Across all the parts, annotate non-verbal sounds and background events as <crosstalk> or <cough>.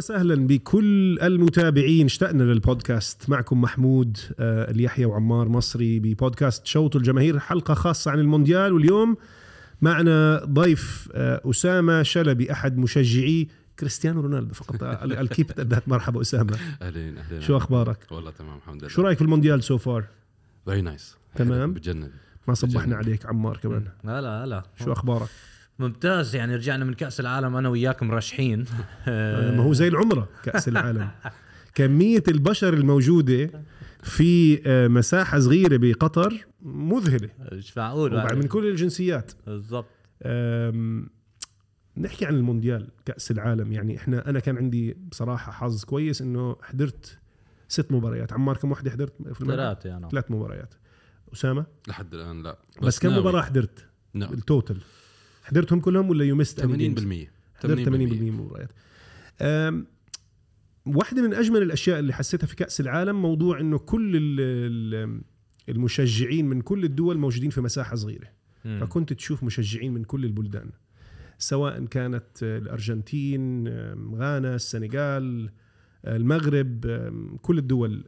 وسهلا بكل المتابعين. اشتقنا للبودكاست. معكم محمود آه، اليحيى وعمار مصري ببودكاست شوط الجماهير حلقة خاصة عن المونديال. واليوم معنا ضيف آه، أسامة شلبي أحد مشجعي كريستيانو رونالدو فقط. الكيب that مرحبا أسامة. أهلين أهلين. شو أخبارك؟ والله تمام الحمد لله. شو رأيك في المونديال so far very nice تمام. بجنن. ما صبحنا. عليك عمار كمان. هلا هلا شو أخبارك؟ ممتاز يعني رجعنا من كأس العالم أنا وياك مرشحين آه، ما هو زي العمرة كأس العالم. <laughs> كمية البشر الموجودة في آه، مساحة صغيرة بقطر مذهلة. مش معقول وبعد بعد من كل الجنسيات. بالضبط. نحكي عن المونديال كأس العالم. يعني إحنا أنا كان عندي بصراحة حظ كويس إنه حضرت ست مباريات. عمار كم وحدة حضرت في؟ ثلاثة أنا ثلاث مباريات. أسامة؟ لحد الآن لا. بس, كم ناوي. مباراة حضرت؟ نعم. التوتال حضرتهم كلهم ولا يومست 80% حضرت 80% من المباريات واحدة من أجمل الأشياء اللي حسيتها في كأس العالم موضوع إنه كل ال- ال- المشجعين من كل الدول موجودين في مساحة صغيرة. مم. فكنت تشوف مشجعين من كل البلدان سواء كانت الأرجنتين غانا السنغال المغرب كل الدول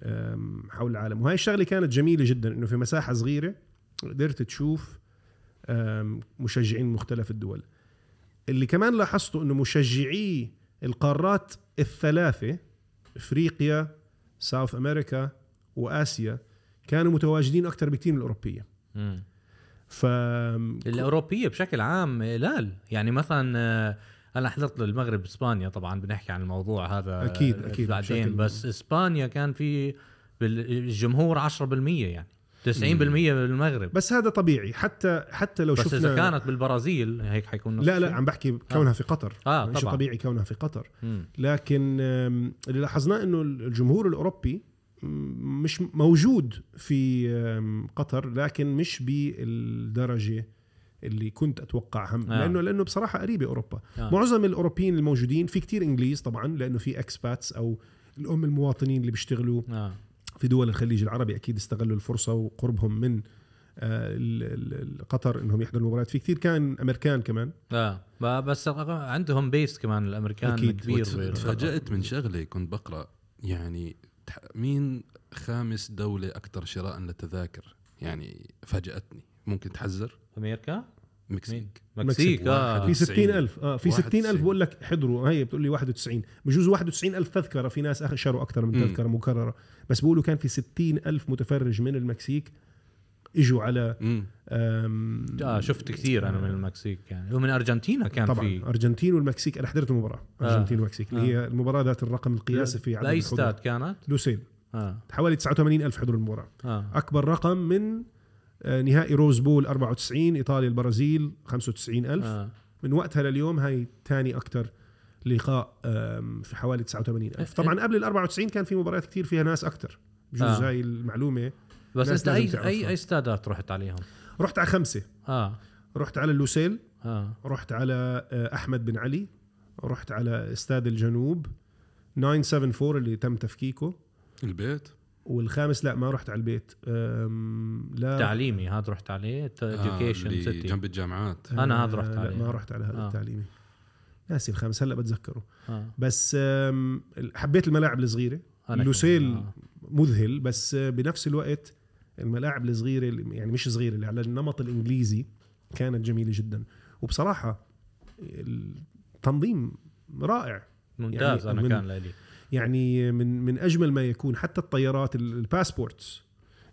حول العالم. وهي الشغلة كانت جميلة جدا إنه في مساحة صغيرة قدرت تشوف مشجعين مختلف الدول. اللي كمان لاحظته إنه مشجعي القارات الثلاثة إفريقيا ساوث أمريكا وآسيا كانوا متواجدين أكثر بكثير من الأوروبية. ف الأوروبية بشكل عام قلال يعني مثلا آه، أنا حضرت المغرب إسبانيا طبعا بنحكي عن الموضوع هذا آه، أكيد بعدين بشكل- بس إسبانيا كان في الجمهور 10% يعني. 90% بالمغرب بس هذا طبيعي حتى حتى لو بس شفنا اذا كانت بالبرازيل هيك حيكون لا لا. عم بحكي كونها في قطر آه، مش طبعاً. طبيعي كونها في قطر مم. لكن اللي لاحظناه إنه الجمهور الأوروبي مش موجود في قطر لكن مش بالدرجة اللي كنت أتوقعها آه. لأنه لأنه بصراحة قريبة أوروبا آه. معظم الأوروبيين الموجودين في كتير إنجليز طبعا لأنه في expats أو الأم المواطنين اللي بيشتغلوا آه. في دول الخليج العربي أكيد استغلوا الفرصة وقربهم من آه، ال- ال- ال- قطر إنهم يحضروا المباريات. في كثير كان أمريكان كمان. آه بس عندهم base كمان الأمريكان أكيد. كبير. تفاجأت من شغلة كنت بقرأ يعني مين خامس دولة أكثر شراء للتذاكر يعني فاجأتني. ممكن تحذر؟ أمريكا؟ مكسيك. مكسيك آه. في 91. 60 ألف آه في 60 ألف 91. بقول لك حضروا هي بتقول لي 91 بجوز 91 ألف تذكرة في ناس شروا أكثر من مم. تذكرة مكررة. بس بيقولوا كان في 60 ألف متفرج من المكسيك إجوا على امم آم، آه شفت كثير أنا من المكسيك يعني. ومن أرجنتينا كان طبعا في. أرجنتين والمكسيك أنا حضرت المباراة آه. أرجنتين والمكسيك اللي هي المباراة ذات الرقم القياسي في عدد. استاد كانت؟ لوسيل. آه. حوالي 89 ألف حضروا المباراة. آه. أكبر رقم من آه، نهائي روز بول 94 إيطاليا البرازيل 95 ألف. آه. من وقتها لليوم هاي ثاني أكثر لقاء في حوالي 89 ألف. طبعا قبل ال 94 كان في مباريات كثير فيها ناس أكثر بجوز آه. هاي المعلومة بس أنت اي تعرفها. اي أي استادات رحت عليهم؟ رحت على خمسة. آه. رحت على اللوسيل آه. رحت على آه، أحمد بن علي. رحت على استاد الجنوب. 974 اللي تم تفكيكه. البيت. والخامس لا ما رحت على البيت. لا. تعليمي هذا رحت عليه. آه، education اللي city جنب الجامعات. أنا هذا رحت عليه. ما رحت على هذا آه. التعليمي. ناسي الخامس هلا بتذكره. آه. بس حبيت الملاعب الصغيرة. لوسيل آه. مذهل بس آه، بنفس الوقت الملاعب الصغيرة اللي- يعني مش صغيرة اللي على النمط الإنجليزي كانت جميلة جدا. وبصراحة التنظيم رائع. ممتاز يعني أنا من- كان لي. يعني من من أجمل ما يكون حتى الطيارات ال- ال passports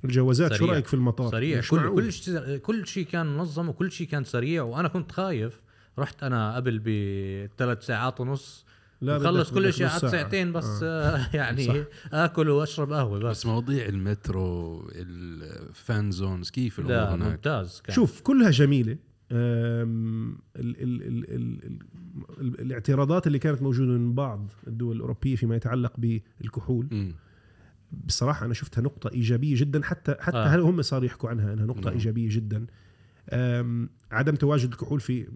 الجوازات شو سريع. رأيك في المطار سريع كل معقول. كل شيء كل شيء كان منظم وكل شيء كان سريع وأنا كنت خايف رحت أنا قبل بثلاث ساعات ونص لا خلص بدك- كل شيء قعدت. ساعتين بس آه. آه. يعني صح. آكل وأشرب قهوة بس, بس مواضيع المترو ال fan zones كيف الأمور لا هناك ممتاز كان شوف كلها جميلة ال ال ال ال ال ال الاعتراضات اللي كانت موجودة من بعض الدول الأوروبية فيما يتعلق بالكحول مم. بصراحة أنا شفتها نقطة إيجابية جدا حتى حتى آه. هل هم صاروا يحكوا عنها أنها نقطة نعم. إيجابية جدا عدم تواجد الكحول في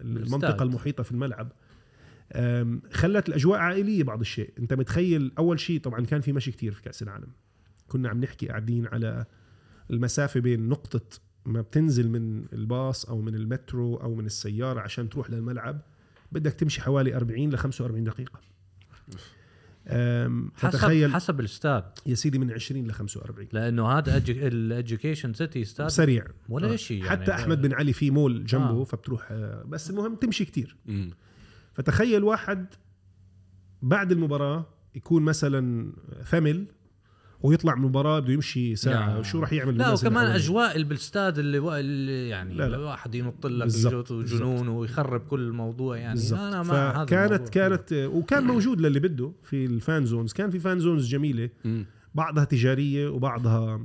المنطقة. المحيطة في الملعب خلت الأجواء عائلية بعض الشيء أنت متخيل أول شيء طبعا كان في مشي كتير في كأس العالم كنا عم نحكي قاعدين على المسافة بين نقطة ما بتنزل من الباص أو من المترو أو من السيارة عشان تروح للملعب بدك تمشي حوالي 40 ل 45 دقيقة. حسب حسب الاستاد يا سيدي من 20 ل 45 لأنه هذا ال education city استاد سريع. ولا آه. شيء يعني. حتى أحمد بن علي في مول جنبه آه. فبتروح آه، بس المهم تمشي كتير. مم. فتخيل واحد بعد المباراة يكون مثلا ثمل ويطلع من المباراة بده يمشي ساعة لا. وشو راح يعمل لا وكمان؟ أجواء اللي بالاستاد اللي, و... اللي يعني لا، لا. الواحد ينط لك وجنون ويخرب كل الموضوع يعني بالضبط أنا مع الموضوع. كانت وكان موجود للي بده في ال fan zones كان في fan zones جميلة مم. بعضها تجارية وبعضها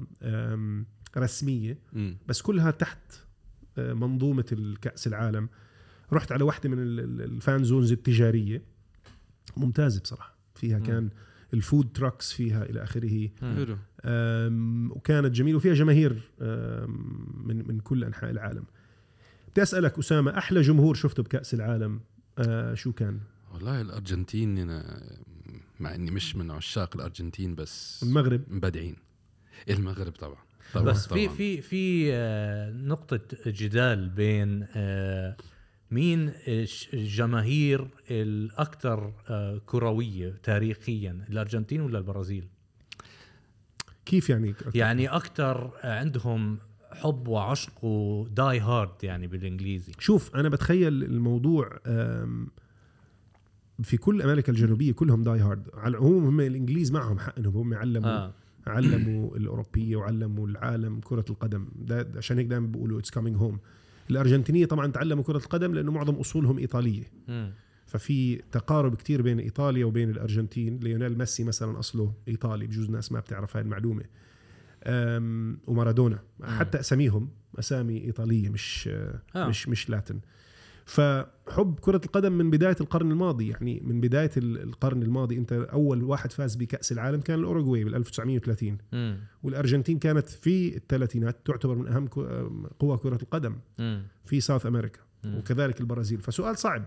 رسمية مم. بس كلها تحت آه، منظومة الكأس العالم رحت على واحدة من ال- ال- ال fan zones التجارية ممتازة بصراحة فيها مم. كان ال food trucks فيها إلى آخره. حلو. وكانت جميلة وفيها جماهير من من كل أنحاء العالم. بدي أسألك أسامة أحلى جمهور شفته بكأس العالم آه شو كان؟ والله الأرجنتين أنا مع إني مش من عشاق الأرجنتين بس المغرب؟ مبدعين. المغرب طبعا. طبعا بس في طبعاً. في في آه، نقطة جدال بين آه، مين الجماهير الأكثر آه، كروية تاريخيا الأرجنتين ولا البرازيل؟ كيف يعني يعني أكثر عندهم حب وعشق و die hard يعني بالإنجليزي شوف أنا بتخيل الموضوع في كل أمريكا الجنوبية كلهم die hard على العموم هم الإنجليز معهم حق انهم هم علموا آه. آه. علموا الأوروبية وعلموا العالم كرة القدم ده ده عشان هيك دائما بيقولوا it's coming home الأرجنتينية طبعا تعلموا كرة القدم لأنه معظم أصولهم إيطالية مم. ففي تقارب كتير بين إيطاليا وبين الأرجنتين ليونيل ميسي مثلا أصله إيطالي بجوز ناس ما بتعرف هاي المعلومة ومارادونا حتى أساميهم أسامي إيطالية مش. آه. مش مش Latin فحب كرة القدم من بداية القرن الماضي يعني من بداية ال- القرن الماضي أنت أول واحد فاز بكأس العالم كان الأوروغواي بال 1930 مم. والأرجنتين كانت في الثلاثينات تعتبر من أهم قوى كرة القدم. في ساوث أمريكا. وكذلك البرازيل فسؤال صعب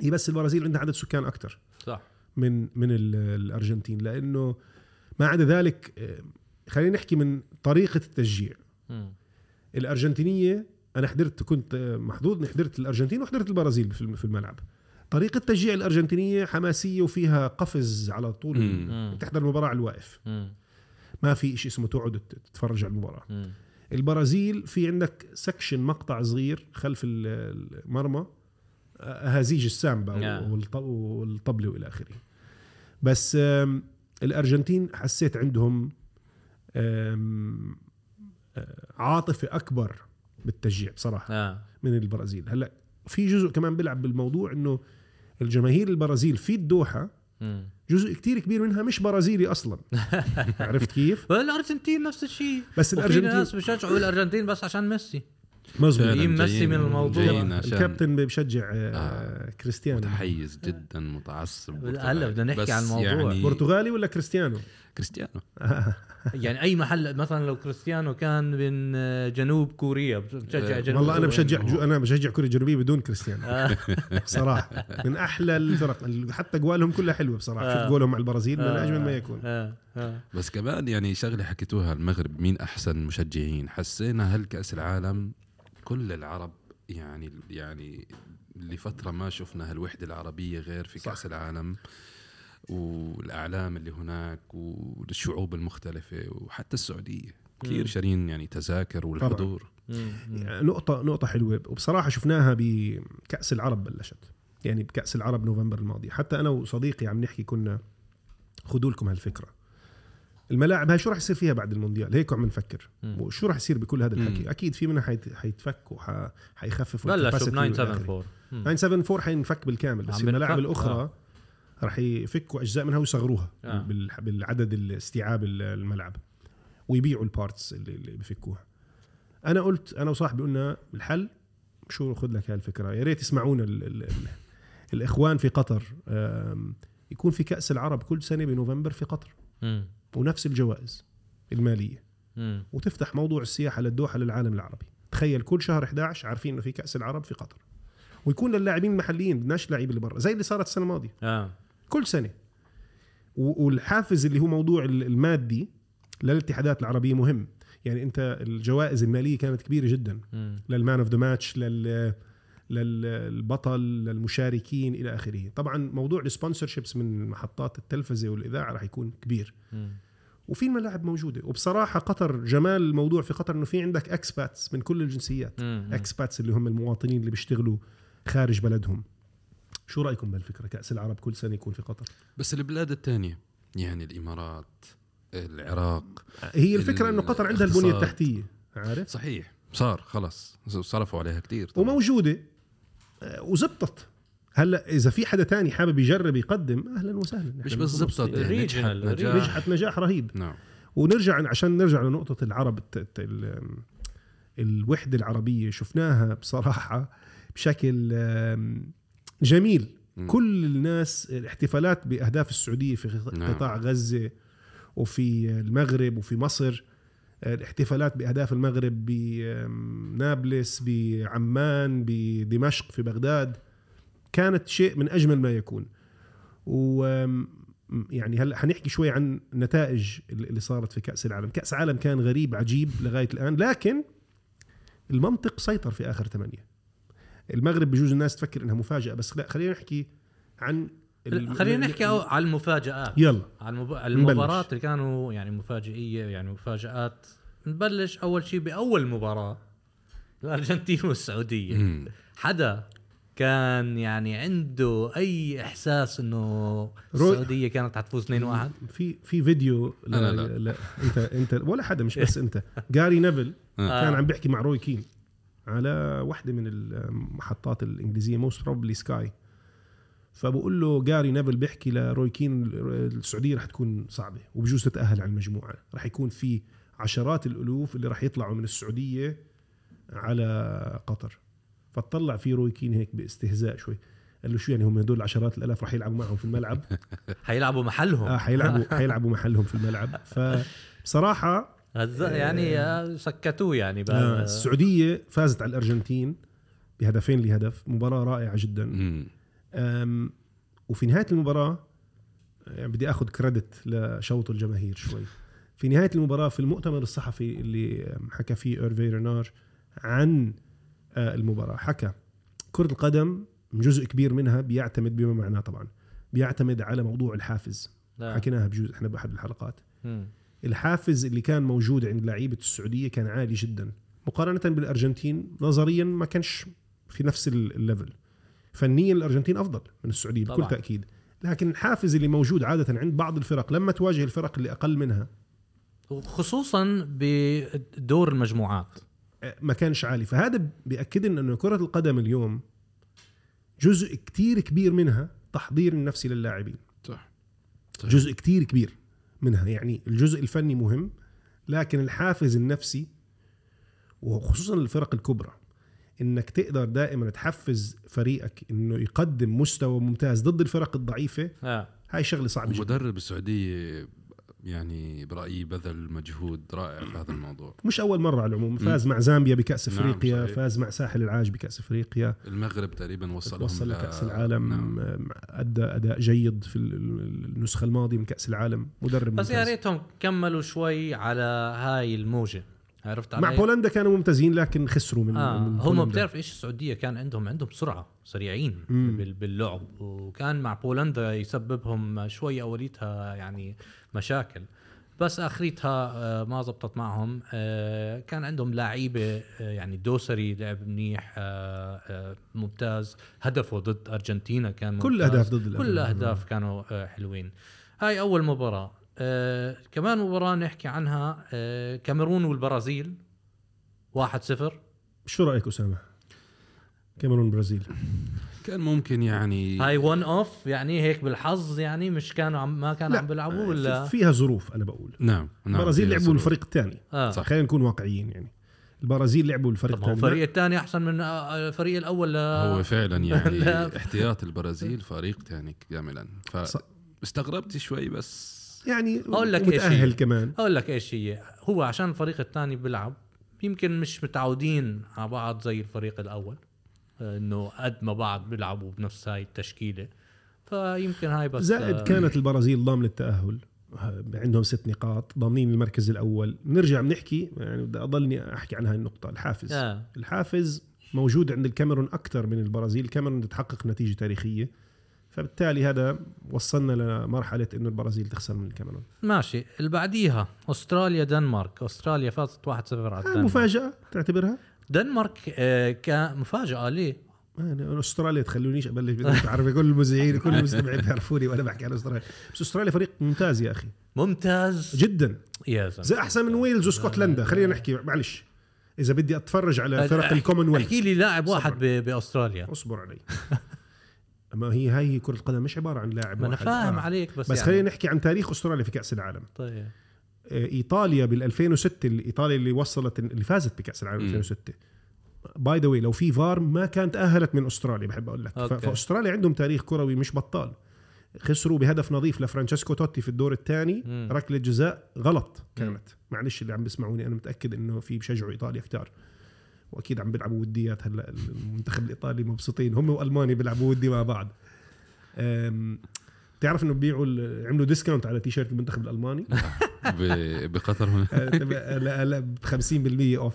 هي بس البرازيل عندها عدد سكان أكثر صح من من ال- الأرجنتين لأنه ما عدا ذلك آه، خلينا نحكي من طريقة التشجيع مم. أنا حضرت كنت محظوظ حضرت الأرجنتين وحضرت البرازيل في الم- في الملعب طريقة تشجيع الأرجنتينية حماسية وفيها قفز على طول مم. تحضر المباراة على الواقف مم. ما في شيء اسمه تقعد تت- تتفرج على المباراة مم. البرازيل في عندك سكشن مقطع صغير خلف ال- المرمى أهازيج السامبا نعم. والط- والطبلة وإلى آخره بس الأرجنتين حسيت عندهم آه، عاطفة أكبر بالتشجيع بصراحة آه. من البرازيل هلا في جزء كمان بيلعب بالموضوع إنه الجماهير البرازيل في الدوحة مم. جزء كتير كبير منها مش برازيلي أصلا <laughs> عرفت كيف والارجنتين نفس الشيء بس الارجنتين ناس بيشجعوا الأرجنتين بس عشان ميسي جايين ميسي من الموضوع. الكابتن بيشجع آه آه. كريستيانو متحيز جدا متعصب هلا بدنا نحكي عن الموضوع. يعني برتغالي ولا كريستيانو؟ كريستيانو <laughs> يعني أي محل مثلا لو كريستيانو كان من آه، جنوب كوريا بتشجع آه، جنوب والله أنا. بشجع جو أنا بشجع كوريا الجنوبيه بدون كريستيانو آه. <laughs> صراحة من أحلى الفرق حتى جوالهم كلها حلوة بصراحة آه. شوف جولهم مع البرازيل من آه. أجمل ما يكون آه. آه. بس كمان يعني شغلة حكيتوها المغرب مين أحسن مشجعين حسينا هالكأس العالم كل العرب يعني يعني لفتره ما شفنا هالوحدة العربية غير في صح. كأس العالم والأعلام اللي هناك والشعوب المختلفة وحتى السعودية. كثير شارين يعني تذاكر والحضور. يعني نقطة نقطة حلوة. وبصراحة شفناها بكأس العرب بلشت. يعني بكأس العرب نوفمبر الماضي. حتى أنا وصديقي عم نحكي كنا خذوا لكم هالفكرة. الملاعب هاي شو راح يصير فيها بعد المونديال؟ هيك عم نفكر. وشو راح يصير بكل هذا الحكي. أكيد في منها حيت- حيتفك وحيخففوا بلشوا الكباسيتي ب والى 974 مم. 974 حينفك بالكامل. بس الملاعب الأخرى آه. راح يفكوا أجزاء منها ويصغروها آه. بال- بالعدد الاستيعاب ال- الملعب. ويبيعوا ال parts اللي, اللي بفكوها. أنا قلت أنا وصاحبي قلنا الحل شو خذ لك هاي الفكرة؟ يا ريت يسمعونا ال ال ال الإخوان في قطر يكون في كأس العرب كل سنة بنوفمبر في قطر. مم. ونفس الجوائز المالية. مم. وتفتح موضوع السياحة للدوحة للعالم العربي. تخيل كل شهر 11 عارفين إنه في كأس العرب في قطر. ويكون للاعبين المحليين بدناش لاعبين اللي برا. زي اللي صارت السنة الماضية. آه. كل سنة. والحافز اللي هو موضوع ال- المادي للاتحادات العربية مهم. يعني انت الجوائز المالية كانت كبيرة جدا. لل man of the match لل للبطل للمشاركين إلى آخره. طبعا موضوع ال sponsorships من محطات التلفزة والإذاعة راح يكون كبير. وفي الملاعب موجودة. وبصراحة قطر جمال الموضوع في قطر إنه في عندك expats من كل الجنسيات. expats اللي هم المواطنين اللي بيشتغلوا خارج بلدهم. شو رأيكم بهالفكره كأس العرب كل سنة يكون في قطر. بس البلاد الثانية يعني الإمارات العراق هي الفكرة إنه قطر عندها البنية. التحتية عارف؟ صحيح. صار خلص. صرفوا عليها كثير. وموجودة. آه، وزبطت. هلا إذا في حدا تاني حابب يجرب يقدم أهلا وسهلا. مش بس زبطت. يعني نجحت. نجاح. نجحت نجاح رهيب. نعم. ونرجع عشان نرجع لنقطة العرب الت- الت- ال- الوحدة العربية شفناها بصراحة بشكل جميل. كل الناس الاحتفالات بأهداف السعودية في نعم. قطاع غزة وفي المغرب وفي مصر. الاحتفالات بأهداف المغرب بنابلس بعمان بدمشق في بغداد كانت شيء من أجمل ما يكون. و يعني هلأ حنحكي شوي عن النتائج اللي صارت في كأس العالم. كأس عالم كان غريب عجيب لغاية الآن لكن المنطق سيطر في آخر ثمانية. المغرب بجوز الناس تفكر إنها مفاجأة بس لا خلينا نحكي عن ال- خلينا نحكي على المفاجآت. يلا. على المب... المباراة اللي كانوا يعني مفاجئية يعني مفاجآت. نبلش أول شيء بأول مباراة الأرجنتين والسعودية. مم. حدا كان يعني عنده أي إحساس إنه السعودية كانت حتفوز 2-1 في في فيديو لا, لا. لا. لا إنت إنت ولا حدا مش بس <laughs> إنت. جاري نيفل آه. كان عم بيحكي مع روي كين. على واحدة من المحطات الإنجليزية most probably سكاي فبقول له جاري نيفل بيحكي لروي كين السعودية رح تكون صعبة وبجوز تتأهل على المجموعة. رح يكون في عشرات الألوف اللي رح يطلعوا من السعودية على قطر. فطلع في روي كين هيك باستهزاء شوي. قال له شو يعني هم هدول عشرات الألاف رح يلعبوا معهم في الملعب؟ <laughs> حيلعبوا محلهم. آه حيلعبوا حيلعبوا محلهم في الملعب. <laughs> فبصراحة هذا يعني آه، سكتوه يعني آه، بقى السعودية فازت على الأرجنتين بهدفين لهدف مباراة رائعة جدا مم. أم، وفي نهاية المباراة يعني بدي آخذ كريدت لشوط الجماهير شوي في نهاية المباراة في المؤتمر الصحفي اللي حكى فيه إيرفي رينار عن آه، المباراة حكى كرة القدم جزء كبير منها بيعتمد بما معناه طبعا بيعتمد على موضوع الحافز لا. حكيناها بجوز إحنا بأحد الحلقات مم. الحافز اللي كان موجود عند لعيبة السعودية كان عالي جدا. مقارنة بالأرجنتين نظريا ما كانش في نفس ال- الليفل. فنيا الأرجنتين أفضل من السعوديه بكل طبعاً. تأكيد. لكن الحافز اللي موجود عادة عند بعض الفرق لما تواجه الفرق اللي أقل منها خصوصا بدور المجموعات. آه، ما كانش عالي. فهذا بيأكد لنا انه كرة القدم اليوم جزء كتير كبير منها تحضير النفسي للاعبين. صح. صحيح. جزء كتير كبير. منها يعني الجزء الفني مهم لكن الحافز النفسي وخصوصا الفرق الكبرى إنك تقدر دائما تحفز فريقك إنه يقدم مستوى ممتاز ضد الفرق الضعيفة آه. هاي شغلة صعبة جدا مدرب السعودية يعني برأيي بذل مجهود رائع في هذا الموضوع مش أول مرة على العموم فاز مع زامبيا بكأس نعم، إفريقيا صحيح. فاز مع ساحل العاج بكأس إفريقيا المغرب تقريبا وصلهم وصل ل- لكأس العالم نعم. أدى أداء جيد في ال- ال- النسخة الماضية من كأس العالم مدرب بس يا. ريتهم كملوا شوي على هاي الموجة عرفت علي؟ مع بولندا كانوا ممتازين لكن خسروا من, آه من هم. بتعرف إيش السعودية كان عندهم عندهم سرعة سريعين مم. بال- باللعب وكان مع بولندا يسببهم شوي أوليتها يعني مشاكل بس آخريتها آه، ما زبطت معهم آه، كان عندهم لعيبة آه، يعني دوسري لعب منيح ممتاز هدفه ضد أرجنتينا كان كل ممتاز. أهداف ضد كل. الاهداف كانوا حلوين هاي أول مباراة آه كمان مباراة نحكي عنها آه كاميرون والبرازيل 1-0 شو رأيك أسامة؟ كاميرون برازيل كان ممكن يعني هاي ون اوف يعني هيك بالحظ يعني مش كانوا عم ما كانوا عم بيلعبوا ولا فيها ظروف أنا بقول نعم نعم البرازيل لعبوا ظروف. الفريق الثاني آه صح. خلينا نكون واقعيين يعني البرازيل لعبوا الفريق الثاني الفريق الثاني أحسن من آه، الفريق الأول ل... هو فعلا <laughs> يعني. احتياط البرازيل فريق ثاني كاملا. فاستغربت شوي بس يعني أقول لك إيش متاهل هي. كمان. أقول لك إيش هي. هو عشان الفريق الثاني بيلعب يمكن مش متعودين على بعض زي الفريق الأول إنه قد ما بعض بيلعبوا بنفس هاي التشكيلة. فيمكن هاي بس زائد آه، كانت البرازيل ضامن التأهل. عندهم ست نقاط ضامنين المركز الأول. نرجع بنحكي يعني بدي أضلني أحكي عن هاي النقطة. الحافز. آه. الحافز موجود عند الكاميرون أكثر من البرازيل. الكاميرون تحقق نتيجة تاريخية. فبالتالي هذا وصلنا لمرحلة إنه البرازيل تخسر من الكاميرون. ماشي. اللي بعديها أستراليا دنمارك. أستراليا فازت 1-0 على آه الدنمارك. مفاجأة تعتبرها؟ دنمارك آه كمفاجأة ليه؟ أنا أستراليا تخلونيش أبلش بدي تعرف كل المذيعين كل المستمعين بيعرفوني وأنا بحكي عن أستراليا. بس أستراليا فريق ممتاز يا أخي. ممتاز. جدا. يا زلمة. زي أحسن من ويلز واسكتلندا خلينا نحكي معلش. إذا بدي أتفرج على فرق الكومنولث احكي لي لاعب. واحد بأستراليا. اصبر علي. <laughs> ما هي هاي هي كرة القدم مش عبارة عن لاعب ما أنا واحد. فاهم آه. عليك بس بس يعني. خلينا نحكي عن تاريخ أستراليا في كأس العالم طيب آه، إيطاليا بال 2006 اللي- إيطاليا اللي وصلت اللي فازت بكأس العالم مم. 2006 by the way لو في فار ما كانت تأهلت من أستراليا بحب أقول لك أوكي. فأستراليا عندهم تاريخ كروي مش بطال خسروا بهدف نظيف لفرانشيسكو توتي في الدور الثاني. ركلة جزاء غلط كانت معلش اللي عم بيسمعوني أنا متأكد إنه في بشجعوا إيطاليا كتار وأكيد عم بيلعبوا وديات هلا المنتخب الإيطالي مبسوطين. هم وألمانيا بيلعبوا ودي مع بعض. بتعرف إنه بيبيعوا عملوا discount على تيشيرت المنتخب الألماني؟ <laughs> بقطر. هنا <laughs> آه، تبقى- لا لا ب 50% off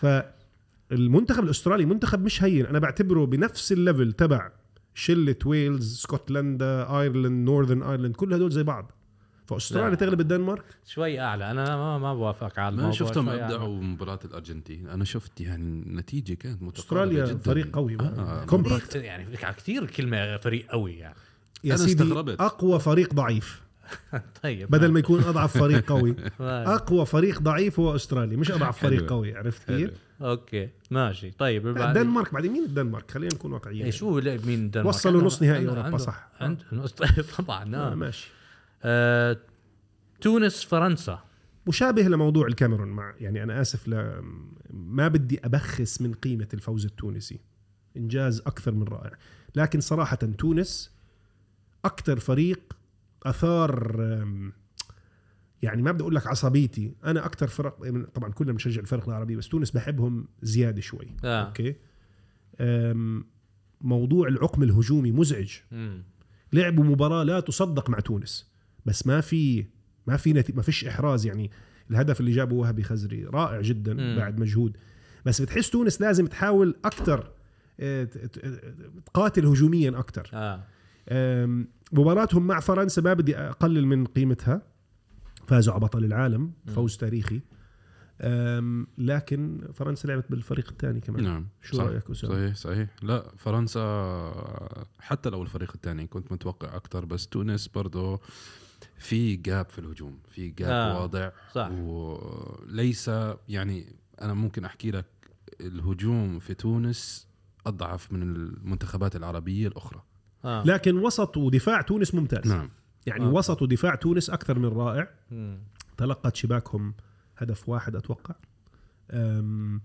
فالمنتخب الأسترالي منتخب مش هين. أنا بعتبره بنفس ال level تبع شلة ويلز اسكتلندا أيرلند Northern ايرلند كل هدول زي بعض. فاستراليا. تغلب الدنمارك؟ شوي أعلى. أنا ما ما بوافقك على ما الموضوع شفتهم شوي أعلى. ابدعوا بمباراه الأرجنتين. أنا شفت يعني النتيجة كانت متقاربة أستراليا جدا. فريق قوي آه. compact يعني كثير كلمة فريق قوي يعني. يا أنا سيدي استغربت. أقوى فريق ضعيف. <laughs> طيب. بدل ما يكون أضعف فريق <laughs> قوي. ما أقوى فريق ضعيف هو أستراليا مش أضعف <laughs> فريق. قوي عرفت. كيف؟ أوكي. ماشي. طيب الدنمارك بعدين مين الدنمارك؟ خلينا نكون واقعيين. إيه شو لعب مين الدنمارك؟ وصلوا نص نهائي عنده- صح. عنده طبعا نعم. ماشي. آه، تونس فرنسا. مشابه لموضوع الكاميرون مع يعني أنا آسف ل ما بدي أبخس من قيمة الفوز التونسي. إنجاز أكثر من رائع. لكن صراحة تونس أكثر فريق أثار يعني ما بدي أقول لك عصبيتي. أنا أكثر فرق طبعا كلنا بنشجع الفرق العربية بس تونس بحبهم زيادة شوي. آه. أوكي؟ موضوع العقم الهجومي مزعج. مم. لعبوا مباراة لا تصدق مع تونس. بس ما في ما في نتي... ما فيش إحراز يعني. الهدف اللي جابه وهبي خزري رائع جدا مم. بعد مجهود. بس بتحس تونس لازم تحاول أكثر تقاتل هجوميا أكثر آه. مباراتهم مع فرنسا ما بدي أقلل من قيمتها. فازوا على بطل العالم فوز تاريخي. أم، لكن فرنسا لعبت بالفريق الثاني كمان. نعم شو صح. رأيك أسامة؟ صحيح صحيح. لا فرنسا حتى لو الفريق الثاني كنت متوقع أكثر بس تونس برضه في جاب في الهجوم في جاب آه، آه واضح صح. وليس يعني أنا ممكن أحكي لك الهجوم في تونس أضعف من المنتخبات العربية الأخرى آه لكن وسط ودفاع تونس ممتاز نعم يعني آه. وسط ودفاع تونس أكثر من رائع مم. تلقت شباكهم هدف واحد أتوقع أم،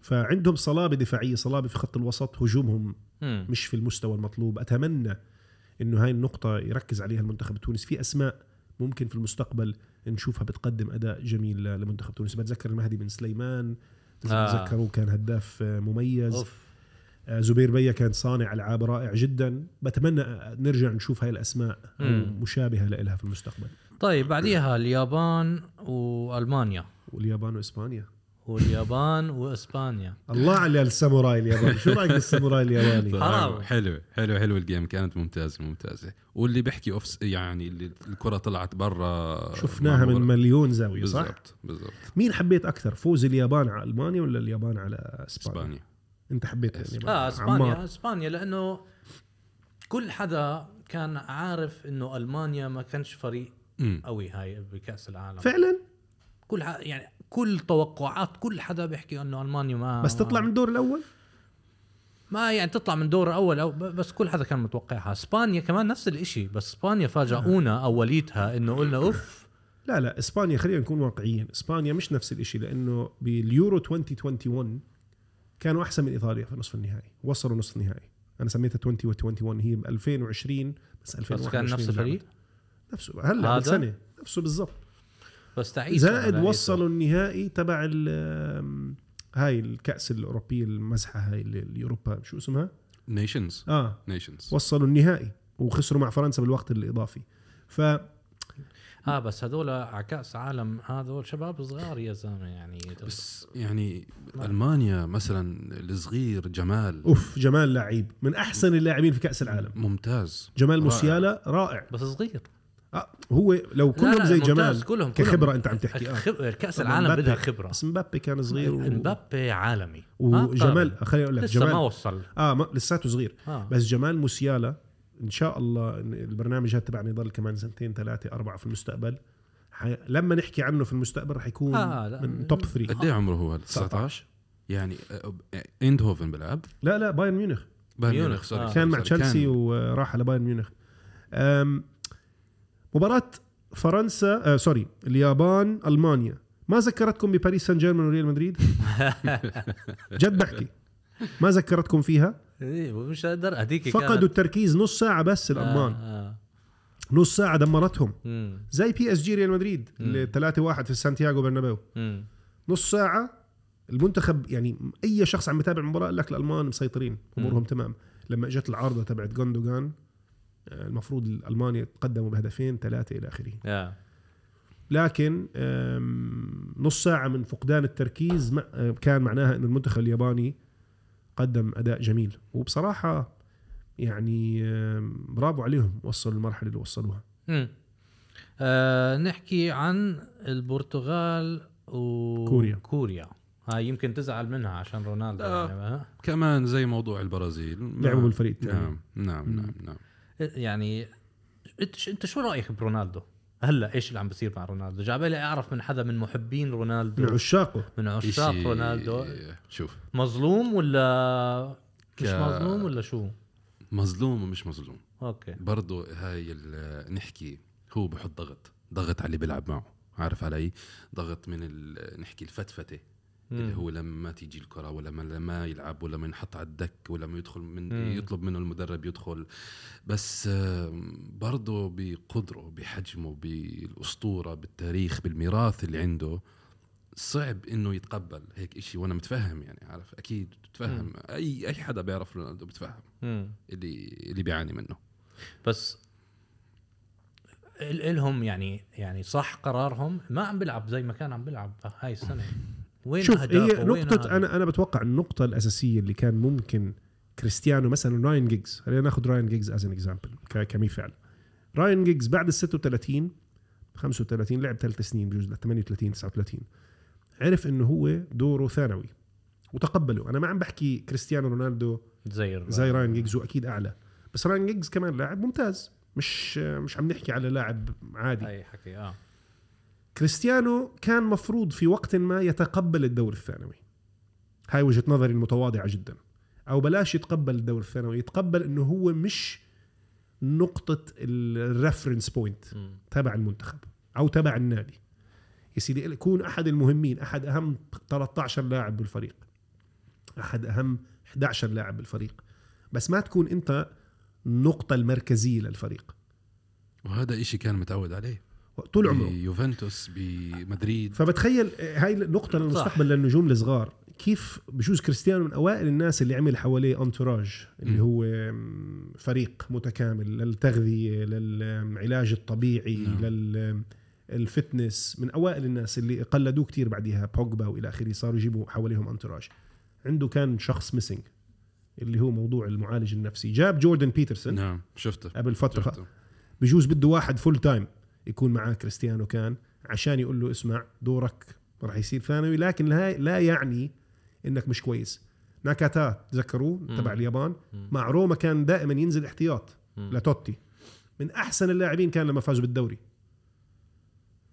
فعندهم صلابة دفاعية صلابة في خط الوسط هجومهم مم. مش في المستوى المطلوب أتمنى إنه هاي النقطة يركز عليها المنتخب التونسي. في أسماء ممكن في المستقبل نشوفها بتقدم أداء جميل لمنتخب تونس بتذكر المهدي بن سليمان آه. تذكروا كان هداف آه، مميز. أوف. آه، زبير بيا كان صانع ألعاب رائع جدا. بتمنى آه، نرجع نشوف هاي الأسماء. مشابهة لها في المستقبل. طيب بعديها اليابان والمانيا. واليابان وإسبانيا. واليابان وإسبانيا. الله على الساموراي الياباني. شو رأيك بالساموراي الياباني؟ <laughs> حرام. حلو حلو حلو ال game كانت ممتازة ممتازة. واللي بيحكي off يعني اللي الكرة طلعت برا شفناها من مليون زاوية صح؟ بالضبط بالضبط. مين حبيت أكثر فوز اليابان على ألمانيا ولا اليابان على إسبانيا, إسبانيا. أنت حبيت إسبانيا. اليابان. آه إسبانيا عمار. إسبانيا لأنه كل حدا كان عارف إنه ألمانيا ما كانش فريق. قوي هاي بكأس العالم. فعلا؟ كل. يعني كل توقعات كل حدا بيحكي إنه ألمانيا ما بس تطلع من الدور الأول؟ ما يعني تطلع من دور اول أو بس كل حدا كان متوقعها. إسبانيا كمان نفس الإشي بس إسبانيا فاجئونا اوليتها إنه قلنا أوف. <laughs> لا لا إسبانيا خلينا نكون واقعيين. إسبانيا مش نفس الشيء لأنه باليورو 2021 كانوا أحسن من إيطاليا في نصف النهائي وصلوا نصف النهائي. أنا سميتها 2021 هي ب 2020 بس 2021 بس كان نفس الفريق؟ لعبت. نفسه هلأ هذا؟ سنه نفسه بالضبط. بس تعيس زائد وصلوا النهائي تبع ال- هاي الكأس الاوروبيه المزحه هاي اللي- اليوروبا شو اسمها؟ Nations آه. Nations وصلوا النهائي وخسروا مع فرنسا بالوقت الإضافي. ف آه بس هذول على كأس عالم هذول شباب صغار يا زلمة يعني. بس يعني ألمانيا مثلا الصغير جمال. أوف جمال لعيب من أحسن اللاعبين في كأس العالم. ممتاز. جمال. موسيالا رائع. بس صغير. آه هو لو كلهم لا، زي جمال كلهم كخبرة كلهم. أنت عم تحكي آه خب... كأس العالم بدها خبرة بس مبابي كان صغير و... مبابي عالمي ما وجمال. خليني أقول لك لسه ما جمال وصل آه ما لساته صغير آه. بس جمال موسيالا إن شاء الله إن البرنامج هذا تبعنا يضل كمان سنتين ثلاثة أربعة في المستقبل حي... لما نحكي عنه في المستقبل رح يكون آه، لا. من توب 3 قد إيه عمره هو 19 يعني آه، آه، ايندهوفن بيلعب لا لا بايرن ميونخ بايرن ميونخ، ميونخ sorry آه. كان مع. تشيلسي وراح على بايرن ميونخ أم، مباراة فرنسا آه sorry اليابان ألمانيا ما ذكرتكم بباريس سان جيرمان وريال مدريد؟ <laughs> جد بحكي ما ذكرتكم فيها؟ إيه مش قادر هذيك فقدوا التركيز نص ساعة بس الألمان آه. آه. نص ساعة دمرتهم مم. زي PSG ريال مدريد اللي 3-1 في سانتياغو برنابيو. نص ساعة المنتخب يعني أي شخص عم يتابع المباراة قال لك الألمان مسيطرين أمورهم تمام لما إجت العارضة تبعت جوندوغان آه، المفروض الالمان يتقدموا بهدفين ثلاثة إلى آخره آه. لكن نص ساعة من فقدان التركيز آه، كان معناها إنه المنتخب الياباني قدم أداء جميل وبصراحة يعني برافو عليهم وصلوا المرحلة اللي وصلوها. آه نحكي عن البرتغال و كوريا. كوريا هاي يمكن تزعل منها عشان رونالدو لا. يعني؟ كمان زي موضوع البرازيل لعبوا. بالفريق الثاني نعم نعم نعم نعم يعني انت انت شو رأيك برونالدو؟ هلأ إيش اللي عم بيصير مع رونالدو؟ جابالي أعرف من حدا من محبين من رونالدو عشاقه. من عشاق إشي- رونالدو. شوف. مظلوم ولا مش ك- مظلوم ولا شو؟ مظلوم ومش مظلوم. أوكي. برضو هاي ال- نحكي هو بحط ضغط ضغط على اللي بيلعب معه عارف علي؟ ضغط من ال- نحكي الفتفتة اللي مم. هو لما ما تيجي الكرة ولا ما لما يلعب ولا ما ينحط على الدك ولا ما يدخل من مم. يطلب منه المدرب يدخل. بس برضه بقدرة بحجمه بالأسطورة بالتاريخ بالميراث اللي عنده صعب إنه يتقبل هيك إشي. وأنا متفهم يعني عارف؟ أكيد بتفهم اي أي حدا بيعرف رونالدو بتفهم مم. اللي اللي بيعاني منه. بس ال- إلهم يعني يعني صح قرارهم ما عم بيلعب زي ما كان عم بيلعب هاي السنة. <laughs> وين شوف؟ هي نقطة؟ أنا أنا بتوقع النقطة الأساسية اللي كان ممكن كريستيانو مثلا راين جيجز خلينا ناخذ راين جيجز as an example كمثال. راين جيجز بعد ال 36 35 لعب ثلاث سنين بجوز ل 38 39 عرف إنه هو دوره ثانوي. وتقبله. أنا ما عم بحكي كريستيانو رونالدو زي زي راين جيجز واكيد أعلى. بس راين جيجز كمان لاعب ممتاز. مش مش عم نحكي على لاعب عادي. هاي حكي آه. كريستيانو كان مفروض في وقت ما يتقبل الدور الثانوي. هاي وجهة نظري المتواضعة جدا. أو بلاش يتقبل الدور الثانوي يتقبل أنه هو مش نقطة ال reference point. تبع المنتخب أو تبع النادي. يا سيدي يكون أحد المهمين أحد أهم 13 لاعب بالفريق. أحد أهم 11 لاعب بالفريق. بس ما تكون أنت النقطة المركزية للفريق. وهذا إشي كان متعود عليه. طول عمره. بيوفنتوس بمدريد فبتخيل هاي نقطة للمستقبل للنجوم الصغار. كيف بجوز كريستيانو من أوائل الناس اللي عمل حواليه انتوراج اللي. هو فريق متكامل للتغذية للعلاج الطبيعي نعم. لل fitness من أوائل الناس اللي قلدوه كتير بعديها بوجبا وإلى آخره صاروا يجيبوا حواليهم entourage عنده كان شخص missing اللي هو موضوع المعالج النفسي. جاب جوردن بيترسون نعم شفته. قبل فترة. شفته. بجوز بده واحد full time يكون معاه كريستيانو كان عشان يقول له اسمع دورك راح يصير ثانوي. لكن لا, يعني إنك مش كويس. ناكاتا تذكروه. تبع اليابان. مع روما كان دائما ينزل احتياط. لتوتي. من أحسن اللاعبين كان لما فازوا بالدوري.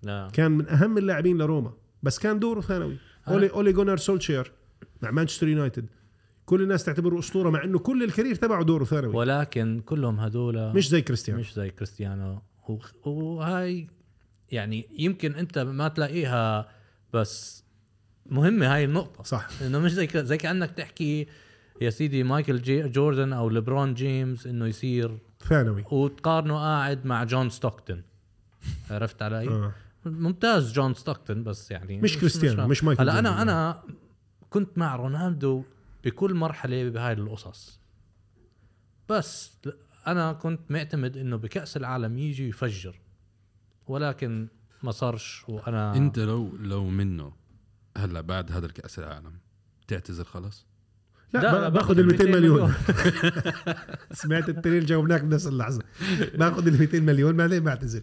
لا. كان من أهم اللاعبين لروما. بس كان دوره ثانوي. أولي أولي جونار سولشير مع مانشستر يونايتد. كل الناس تعتبره أسطورة مع إنه كل ال career تبعه دوره ثانوي. ولكن كلهم هدول مش زي كريستيانو. مش زي كريستيانو. وهاي يعني يمكن انت ما تلاقيها بس مهمة هاي النقطة صح إنه مش زي زي كأنك تحكي يا سيدي مايكل جي جوردن أو ليبرون جيمس إنه يصير ثانوي وتقارنه قاعد مع جون ستوكتون عرفت علي؟ آه. ممتاز جون ستوكتون بس يعني مش كريستيانو، مش مايكل هلا أنا. أنا كنت مع رونالدو بكل مرحلة بهاي القصص بس أنا كنت معتمد إنه بكأس العالم يجي يفجر ولكن ما صارش وأنا أنت لو لو منه هلا بعد هذا الكأس العالم تعتذر خلاص لا, لا، باخذ ال 200 مليون. <laughs> سمعت التنين جاوبناك بنفس اللحظة. باخذ ال 200 مليون بعدين بعتذر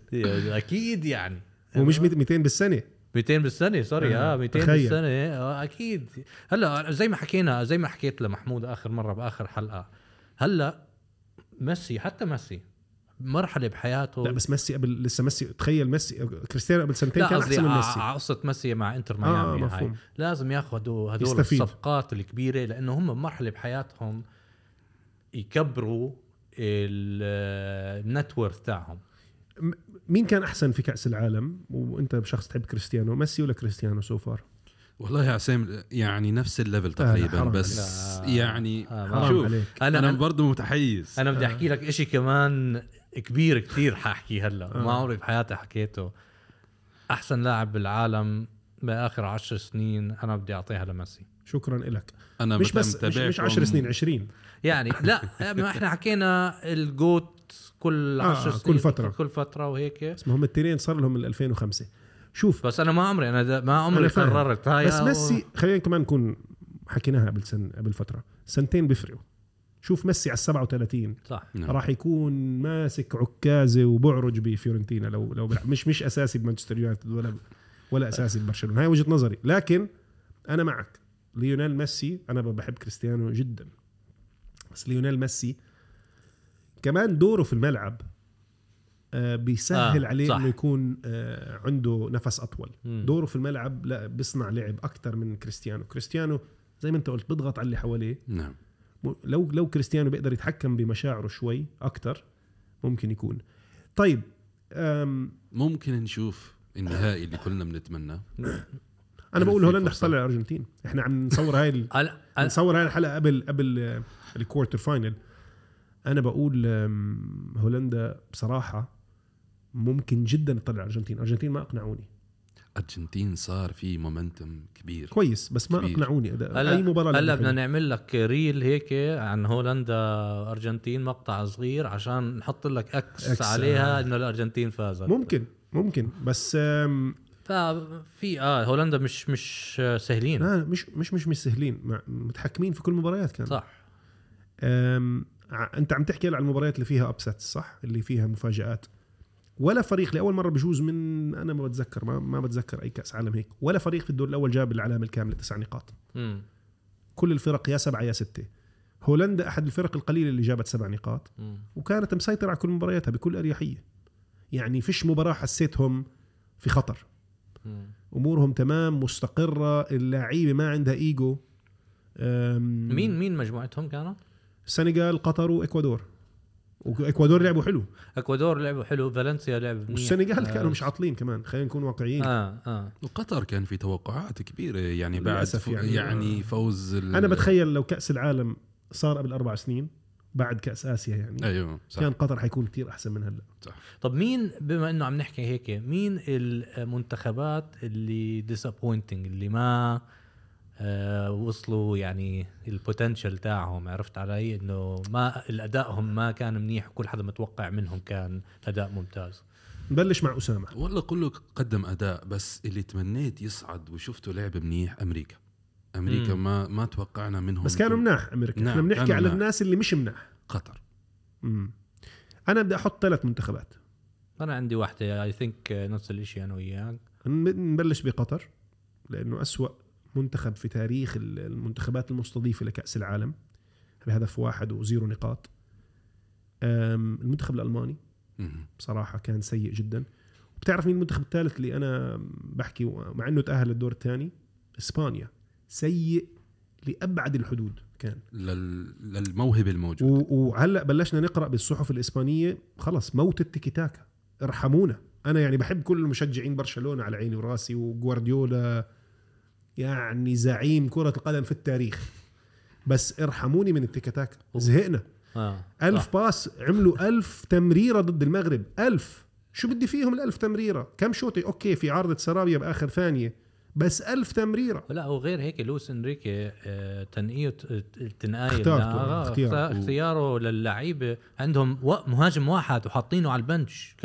أكيد يعني. ومش 200 بالسنة. 200 بالسنة sorry آه، آه 200 تخيل. بالسنة آه أكيد. هلا زي ما حكينا زي ما حكيت لمحمود آخر مرة بآخر حلقة هلا ميسي حتى ميسي. مرحلة بحياته. لا بس ميسي قبل لسه ميسي تخيل ميسي كريستيانو قبل سنتين كان أحسن من ع- ميسي. ع- قصة ميسي مع إنتر آه ميامي هاي. مفهوم. لازم ياخذوا هدول يستفيد. الصفقات الكبيرة لأنه هم بمرحله بحياتهم يكبروا ال net worth تاعهم. مين كان أحسن في كأس العالم؟ وأنت شخص تحب كريستيانو ميسي ولا كريستيانو so far والله يا عصام يعني نفس ال level تقريبا بس لا. يعني آه، حرام شوف عليك. أنا أنا أنا, برضه متحيز. أنا بدي أحكي لك إشي كمان كبير كتير حأحكي هلأ. آه. ما عمري بحياتي حكيته. أحسن لاعب بالعالم بآخر عشر سنين أنا بدي أعطيها لميسي. شكرا لك أنا مش بس مش, مش متابعكم- 10 سنين 20 يعني لا ما إحنا حكينا الجوت كل آه، عشر كل سنين فترة. كل فترة وهيك. اسمه هم التنين صار لهم من 2005 شوف. بس أنا ما عمري أنا دا- ما عمري. قررت. هاي بس أو- ميسي خلينا كمان نكون حكيناها قبل سن قبل فترة. سنتين بيفرقوا. شوف ميسي على 37 صح. نعم. راح يكون ماسك عكازة وبعرج بفيورنتينا لو لو بلعب. مش مش أساسي بمانشستر يونايتد ولا ولا أساسي ببرشلونة. هاي وجهة نظري. لكن أنا معك. ليونيل ميسي أنا بحب كريستيانو جدا. بس ليونيل ميسي كمان دوره في الملعب بيسهل آه، عليه صح. إنه يكون آه، عنده نفس أطول. مم. دوره في الملعب لا بيصنع لعب أكثر من كريستيانو. كريستيانو زي ما أنت قلت بيضغط على اللي حواليه. نعم. لو لو كريستيانو بيقدر يتحكم بمشاعره شوي أكثر ممكن يكون. طيب أم ممكن نشوف النهائي اللي كلنا بنتمناه أنا بقول هولندا. حتطلع الأرجنتين. إحنا عم نصور هاي ال- <laughs> نصور هاي الحلقة قبل قبل آه، ال quarter final أنا بقول هولندا بصراحة ممكن جدا تطلع الأرجنتين. الأرجنتين ما أقنعوني. أرجنتين صار في momentum كبير. كويس بس ما كبير. أقنعوني. هلا أي مباراة هلا بدنا. نعمل لك reel هيك عن هولندا أرجنتين مقطع صغير عشان نحط لك إكس, أكس، عليها آه. إنه الأرجنتين فازت. ممكن ممكن بس ففي آه هولندا مش مش سهلين. لا مش مش مش مش سهلين. متحكمين في كل المباريات كانوا صح. أنت عم تحكي على المباريات اللي فيها upset صح؟ اللي فيها مفاجآت. ولا فريق لأول مرة بجوز من أنا ما بتذكر ما, ما بتذكر أي كأس عالم هيك ولا فريق في الدور الأول جاب العلامة الكاملة تسع نقاط مم. كل الفرق يا سبعة يا ستة هولندا أحد الفرق القليلة اللي جابت سبع نقاط مم. وكانت مسيطرة على كل مبارياتها بكل أريحية يعني فيش مباراة حسيتهم في خطر مم. أمورهم تمام مستقرة اللعيبة ما عندها إيجو مين مين مجموعتهم كانت؟ السنغال قطر وإكوادور وإكوادور لعبوا حلو. إكوادور لعبوا حلو فالنسيا لعب منيح. والسنغال آه، كانوا مش عاطلين كمان خلينا نكون واقعيين. آه آه. وقطر كان في توقعات كبيرة يعني بعد للأسف ف... يعني. يعني, يعني فوز ال... أنا بتخيل لو كأس العالم صار قبل أربع سنين بعد كأس آسيا يعني. أيوه صح. كان قطر حيكون كتير أحسن من هلأ. طب مين بما إنه عم نحكي هيك مين المنتخبات اللي ديسابوينتنج اللي ما آه وصلوا يعني البوتنشل تاعهم. عرفت علي؟ إنه ما الأدائهم ما كان منيح وكل حدا متوقع منهم كان أداء ممتاز. نبلش مع أسامة. والله كله قدم أداء بس اللي تمنيت يصعد وشفته لعب منيح أمريكا. أمريكا مم. ما ما توقعنا منهم. بس كانوا مناح أمريكا. نعم، إحنا بنحكي على. الناس اللي مش مناح. قطر. مم. أنا بدي أحط ثلاث منتخبات. أنا عندي واحدة اي ثينك نفس الشيء أنا وياك. نبلش بقطر لأنه أسوأ. منتخب في تاريخ ال- المنتخبات المستضيفة لكأس العالم بهدف واحد وزيرو نقاط. المنتخب الألماني. بصراحة كان سيء جدا. وبتعرف مين المنتخب الثالث اللي أنا بحكي مع إنه تأهل للدور الثاني؟ إسبانيا. سيء لأبعد الحدود كان. لل... للموهبة الموجودة. و- وهلأ بلشنا نقرأ بالصحف الإسبانية خلص موت التيكي تاكا ارحمونا. أنا يعني بحب كل مشجعين برشلونة على عيني وراسي وجوارديولا يعني زعيم كرة القدم في التاريخ. بس ارحموني من التيكي تاكا زهقنا. آه. ألف صح. باس عملوا ألف تمريرة ضد المغرب. ألف. شو بدي فيهم الألف تمريرة؟ كم شوطة okay في عارضة سرابيا بآخر ثانية. بس ألف تمريرة لا وغير هيك لويس إنريكي آه، تنقية اللي- آه، اختياره. اختياره للعيبة عندهم مهاجم واحد وحاطينه على ال bench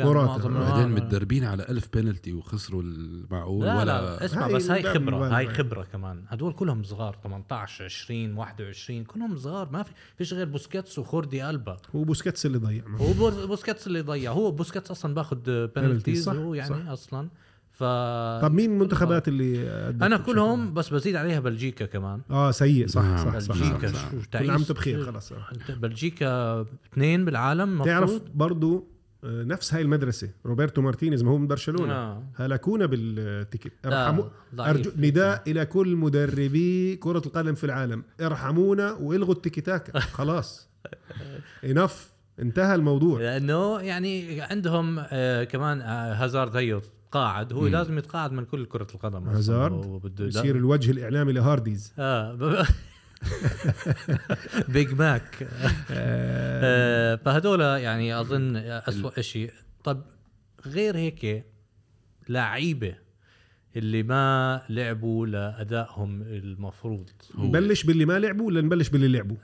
بعدين. متدربين على ألف بينالتي وخسروا المعقول لا ولا لا اسمع هاي بس هاي خبرة هاي. خبرة كمان هدول كلهم صغار 18 20 21 كلهم صغار ما في فيش غير بوسكيتس وجوردي ألبا هو بوسكيتس اللي ضيع. هو بو- بوسكيتس اللي ضيع هو بوسكيتس أصلا باخذ penalties صح، هو يعني صح. أصلا ف طب مين المنتخبات اللي أنا كلهم بس بزيد عليها بلجيكا كمان. آه سيء صح نعم. صح صح, بلجيكا صح, صح. شو كل عام بخير خلص. بلجيكا اثنين بالعالم مفروض. تعرف برضو آه، نفس هاي المدرسة روبرتو مارتينيز ما هو من برشلونة. آه. هلكونا بالتيكي تاكا. ارحموا. أرجو نداء إلى كل مدربي كرة القدم في العالم. ارحمونا والغوا التيكي تاكا <laughs> خلاص. انف انتهى الموضوع. لأنه يعني عندهم آه كمان آه هازارد هيو قاعد هو مم. لازم يتقاعد من كل كرة القدم. هازارد يصير الوجه الإعلامي لهارديز. آه. <laughs> بيج ماك <laughs> آه فهدول يعني أظن اسوء شيء طب غير هيك لعيبة اللي ما لعبوا لأدائهم المفروض. نبلش باللي ما لعبوا ولا نبلش باللي لعبوا؟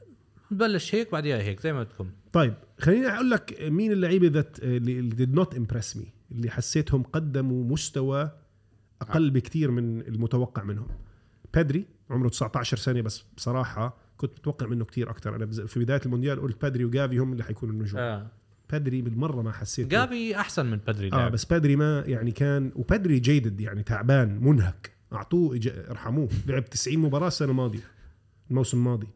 نبلش هيك بعديها هيك زي ما بدكم. طيب خليني أقول لك مين اللعيبة ذات اللي did not impress me. اللي حسيتهم قدموا مستوى أقل بكثير من المتوقع منهم. بادري عمره 19 سنه بس بصراحة كنت متوقع منه كثير أكثر. أنا في بداية المونديال قلت بادري وجافي هم اللي حيكونوا النجوم. آه. بادري بالمرة ما حسيت جافي أحسن من بدري آه بس بادري ما يعني كان وبادري جيدد يعني تعبان منهك. أعطوه إج- ارحموه. لعب 90 مباراة السنة الماضية الموسم الماضي.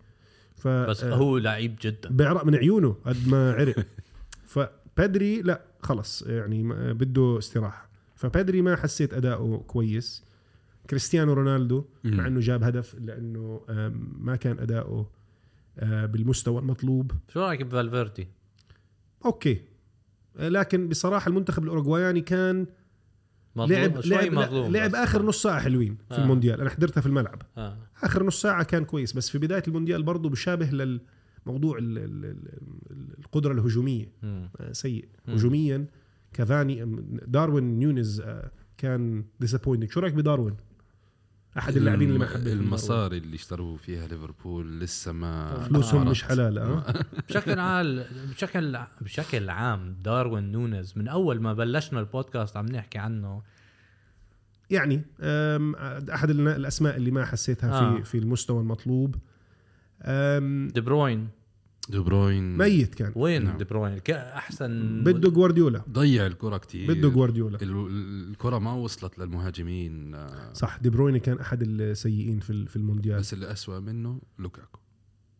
ف بس آه، هو لعيب جدا. بيعرق من عيونه قد ما عرق. <laughs> فبدري لا خلص يعني بده استراحة فبدري ما حسيت أداؤه كويس كريستيانو رونالدو مم. مع إنه جاب هدف لأنه آم، ما كان أداؤه آه، بالمستوى المطلوب شو رأيك بفالفيردي؟ okay آه، لكن بصراحة المنتخب الأوروغواياني كان مظلوم لعب شوي لعب مظلوم لعب بس. آخر نص ساعة حلوين في آه. المونديال أنا حضرتها في الملعب آه. آخر نص ساعة كان كويس بس في بداية المونديال برضه بشابه للموضوع ال- ال- ال- القدرة الهجومية. آه، سيء مم. هجوميا كافاني داروين نيونيز آه، كان disappointing شو رأيك بداروين أحد اللاعبين اللي ما حبيت المصاري اللي اشتروه فيها ليفربول لسه ما فلوسهم عرفت. مش حلال آه <laughs> بشكل عام بشكل بشكل عام داروين نونز من أول ما بلشنا البودكاست عم نحكي عنه يعني أحد الأسماء اللي ما حسيتها آه. في في المستوى المطلوب دي بروين. دي بروين. ميت كان. وين نعم. دي بروين؟ أحسن. بده جوارديولا. ضيع الكرة كتير. بده جوارديولا. ال- الكرة ما وصلت للمهاجمين. آه، صح دي بروين كان أحد السيئين في ال- في المونديال. بس اللي أسوأ منه لوكاكو.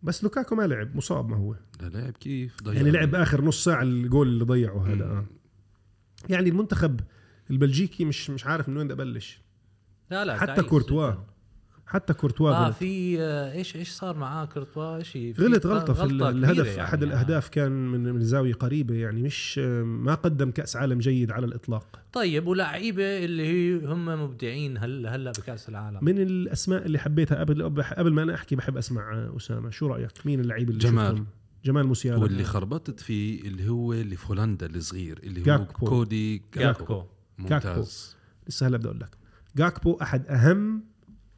بس لوكاكو ما لعب مصاب ما هو. لا لعب كيف؟ ضيع. يعني لعب آخر نص ساعة الجول اللي ضيعه هذا آه. يعني المنتخب البلجيكي مش مش عارف من وين بدي ابلش لا لا حتى كورتوا. حتى كورتوا آه غلط. في آه، إيش إيش صار معاه كورتوا؟ شيء غلط غلطة في كبيرة الهدف يعني. أحد الأهداف كان من من زاوية قريبة يعني مش ما قدم كأس عالم جيد على الإطلاق. طيب ولاعيبة اللي هي هم مبدعين هلا هلا بكأس العالم. من الأسماء اللي حبيتها قبل قبل ما أنا أحكي بحب أسمع أسامة. شو رأيك؟ مين اللعيبه اللي جمال. شفتهم؟ جمال موسيالا. واللي خربطت فيه اللي هو اللي في هولندا الصغير اللي هو جاكبو. كودي جاكبو. ممتاز. لسه هلا بدي أقول لك. جاكبو أحد أهم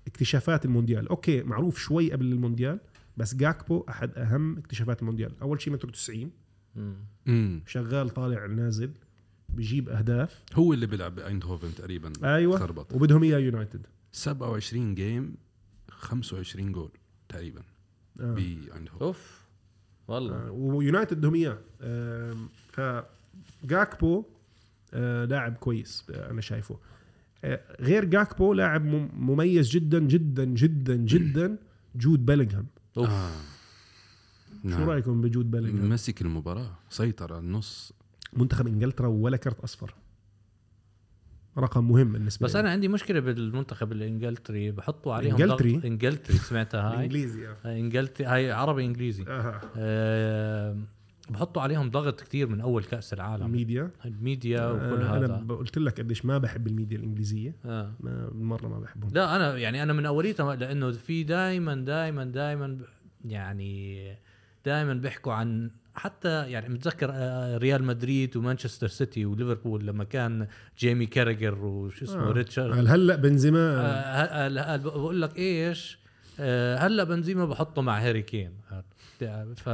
اكتشافات المونديال. okay معروف شوي قبل المونديال بس جاكبو أحد أهم اكتشافات المونديال. أول شيء متر 90 مم. امم شغال طالع نازل بجيب أهداف. هو اللي بيلعب بأيندهوفن تقريبا أيوه خربط وبدهم إياه يونايتد. 27 game 25 جول تقريبا آه. بأيندهوفن. أوف والله. آه. ويونايتد بدهم إياه. آم، فجاكبو آه لاعب كويس آه أنا شايفه. غير جاكبو لاعب مم- مميز جدا جدا جدا جدا جود بيلينغهام. آه. شو نعم. رأيكم بجود بيلينغهام مسك المباراة سيطر على النص منتخب إنجلترا ولا كرت أصفر رقم مهم بالنسبة بس لي. أنا عندي مشكلة بالمنتخب الإنجلتري بحطوا عليهم الإنجلتري؟ ضغط إنجلتري سمعتها هاي <laughs> إنجليزي آه. هاي إنجلتري هاي عربي إنجليزي آه. بحطوا عليهم ضغط كتير من أول كأس العالم. ال media. ال media وكل آه أنا هذا. قلت لك قديش ما بحب الميديا الإنجليزية. آه. ما مرة ما بحبهم. لا أنا يعني أنا من أوليتها لأنه في دائما دائما دائما يعني دائما بيحكوا عن حتى يعني متذكر آه، ريال مدريد ومانشستر سيتي وليفربول لما كان جيمي كاريجر وشو اسمه آه. ريتشارد. هلأ بنزيما. آه، هل- هل- بقول لك إيش آه، هلأ بنزيما بحطه مع هاري كين. ف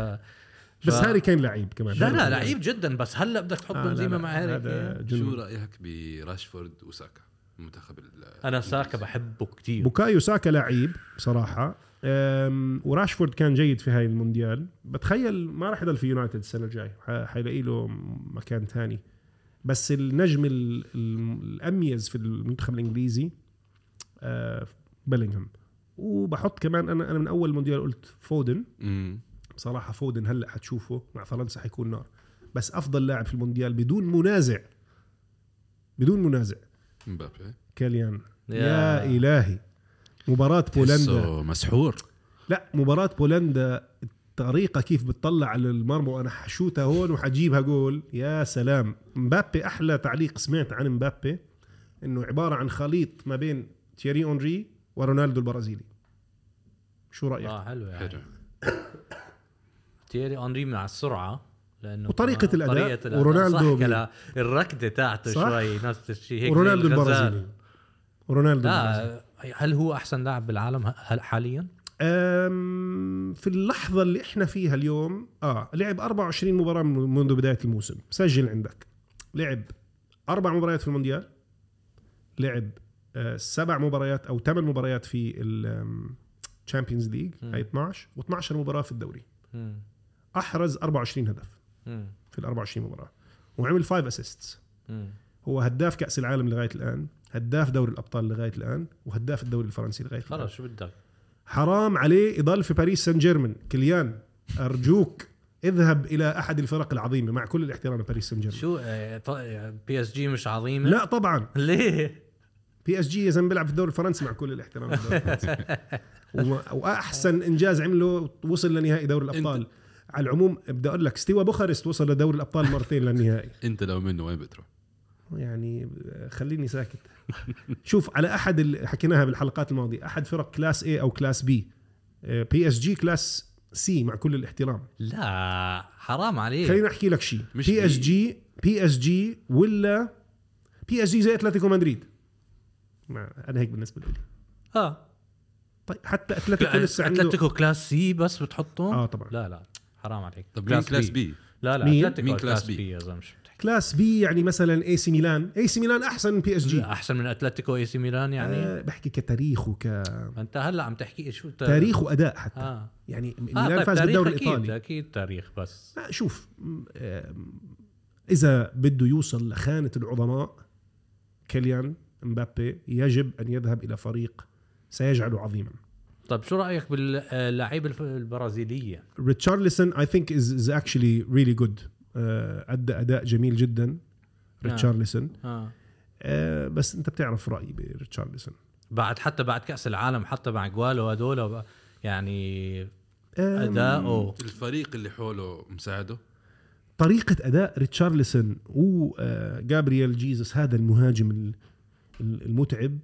بس ف- هاري كان لعيب كمان. لا لا لعيب جدا بس هلا بدك تحط آه، بنزيما مع هاري كين. شو رأيك براشفورد وساكا المنتخب ال- أنا ساكا بحبه كتير. بوكايو ساكا لعيب بصراحة. وراشفورد كان جيد في هاي المونديال. بتخيل ما راح يضل في يونايتد السنة الجاي حيلاقي له مكان ثاني بس النجم ال- ال- الأميز في المنتخب الإنجليزي آه، بيلينغهام. وبحط كمان أنا أنا من أول مونديال قلت فودن. مم. بصراحه فودن هلأ حتشوفه مع فرنسا حيكون نار. بس أفضل لاعب في المونديال بدون منازع. بدون منازع. مبابي. كيليان يا, يا- إلهي. مباراة بولندا. مسحور. لا مباراة بولندا الطريقة كيف بتطلع على المرمى وأنا حشوتها هون وحجيبها جول. يا سلام. مبابي أحلى تعليق سمعت عن مبابي إنه عبارة عن خليط ما بين تيري أونري ورونالدو البرازيلي. شو رأيك؟ آه حلو يعني. <coughs> تيري اونري مع السرعة لأنه وطريقة كمان الأداء، طريقة ورونالدو صح الركضه تاعته صح؟ شوي نفس الشيء هيك ورونالدو. البرازيلي ورونالدو لا هل هو أحسن لاعب بالعالم حاليا؟ في اللحظة اللي إحنا فيها اليوم آه لعب 24 مباراة من- منذ بداية الموسم سجل عندك لعب أربع مباريات في المونديال لعب آه، سبع مباريات أو ثمان مباريات في ال Champions League. هاي 12 و12 مباراة في الدوري. أحرز 24 هدف. في ال 24 مباراة وعمل 5 assists. هو هداف كأس العالم لغاية الآن هداف دوري الأبطال لغاية الآن وهداف الدوري الفرنسي لغاية الآن خلص شو بدك؟ حرام عليه يضل في باريس سان جيرمان كيليان أرجوك اذهب إلى أحد الفرق العظيمة مع كل الاحترام لباريس سان جيرمان شو PSG مش عظيمة؟ لا طبعا ليه؟ PSG يا زلمة بيلعب في الدوري الفرنسي مع كل الاحترام <laughs> وأحسن إنجاز عمله وصل لنهائي دوري الأبطال على العموم بدي أقول لك ستيوا بوخارست وصل لدوري الأبطال مرتين للنهائي. <laughs> أنت لو منه وين بتروح؟ يعني خليني ساكت. <laughs> شوف على أحد ال- حكيناها بالحلقات الماضية أحد فرق class A أو class B PSG class C مع كل الاحترام. لا حرام عليك. خليني أحكي لك شيء. بي. اس. جي بي اس جي ولا بي اس جي زي أتلتيكو مدريد. ما أنا هيك بالنسبة لي. آه. طيب حتى أتلتيكو لسه عنده أتلتيكو class C بس بتحطه؟ آه طبعا. لا لا. حرام عليك. طب مين class B؟ لا لا مين؟ أتلتيكو مين class class B B؟ يا زلمة شو بتحكي؟ class B يعني مثلا AC ميلان AC ميلان أحسن من PSG لا، أحسن من أتلتيكو AC ميلان يعني؟ آه بحكي كتاريخ وك أنت هلأ عم تحكي شو ت- تاريخ وأداء حتى. آه. يعني آه ميلان طيب فاز تاريخ بالدوري الإيطالي. أكيد تاريخ بس. لا شوف آم، إذا بده يوصل لخانة العظماء كيليان مبابي يجب أن يذهب إلى فريق سيجعله عظيما. طيب شو رأيك باللعيبه البرازيلية؟ ريتشارلسون I think is is actually really good أدى أداء جميل جدا ريتشارلسون آه. آه بس أنت بتعرف رأيي بريتشارلسون بعد حتى بعد كأس العالم حتى مع جوالو هدول يعني اداؤه الفريق اللي حوله مساعده؟ طريقة أداء ريتشارلسون وجابرييل جيزس هذا المهاجم ال- ال- المتعب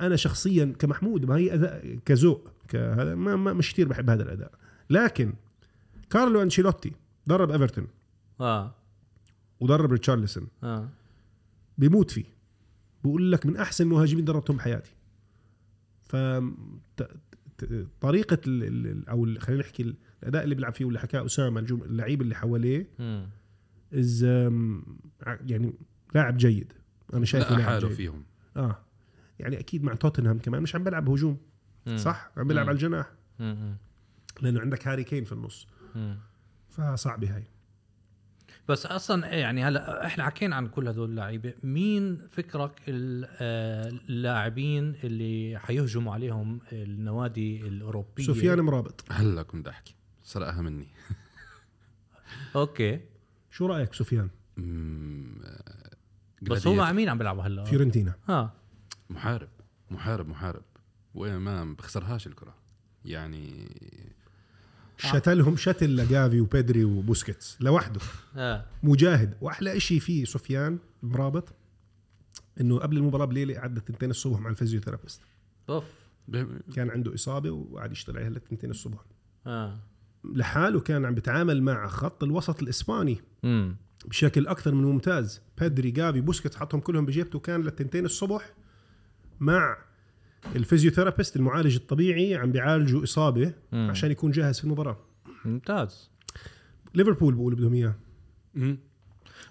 أنا شخصيا كمحمود ما هي أداء كذوق كهذا ما, ما مش كثير بحب هذا الأداء. لكن كارلو أنشيلوتي درب إيفرتون آه. ودرب ريتشارلسون آه. بيموت فيه. بقول لك من أحسن مهاجمين دربتهم بحياتي. ف طريقة ال- ال- ال- أو خلينا نحكي الأداء اللي بيلعب فيه واللي حكاه أسامة اللعيب اللي حواليه. از يعني لاعب جيد. أنا شايفه حاله فيهم. آه. يعني أكيد مع توتنهام كمان مش عم بيلعب هجوم مم. صح؟ عم بيلعب مم. على الجناح. مم. لأنه عندك هاري كين في النص. مم. فصعبه هاي. بس أصلا يعني هلا إحنا حكينا عن كل هدول اللعيبة. مين فكرك آه، اللاعبين اللي حيهجموا عليهم النوادي الأوروبية؟ سفيان مرابط. هلا كنت أحكي. سرقها مني. <laughs> أوكي. شو رأيك سفيان؟ بس هو مع. مين عم بيلعبوا هلا. فيورنتينا. آه محارب محارب محارب. وين ما بخسرهاش الكرة. يعني شتلهم شتل لجافي وبيدري وبوسكيتس لوحده. <laughs> آه. مجاهد. وأحلى شيء فيه سفيان مرابط إنه قبل المباراة بليلة قعد تنتين الصبح مع ال physiotherapist. أوف. كان عنده إصابة وقعد يشتغل عليها لتنتين الصبح. آه. لحاله كان عم بيتعامل مع خط الوسط الإسباني. امم بشكل أكثر من ممتاز. بيدري جافي بوسكيتس حطهم كلهم بجيبته كان للتنتين الصبح مع الفيزيوثيرابيست المعالج الطبيعي عم بيعالجوا إصابة مم. عشان يكون جاهز في المباراة. ممتاز. ليفربول بقولوا بدهم إياه.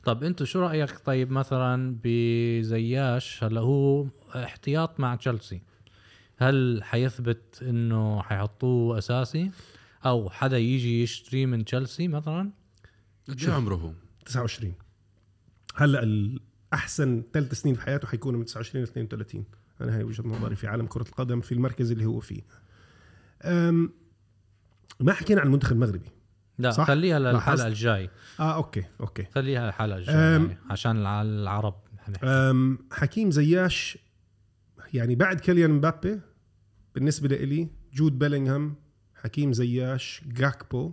طب أنتوا شو رأيك طيب مثلا بزياش؟ هلا هو احتياط مع تشيلسي. هل حيثبت إنه حيحطوه أساسي؟ أو حدا يجي يشتري من تشيلسي مثلا؟ قد إيه عمره هو؟ 29 هلأ الأحسن ثلاث سنين في حياته حيكونوا من 29 ل 32 أنا هاي وجهة نظري في عالم كرة القدم في المركز اللي هو فيه أم ما حكينا عن المنتخب المغربي لا صح؟ خليها؟ للحلقة الجاي آه أوكي أوكي خليها الحلقة أم. الجايه عشان الع- العرب. أم حكيم زياش يعني بعد كيليان مبابي بالنسبة لإلي جود بيلينغهام حكيم زياش جاكبو.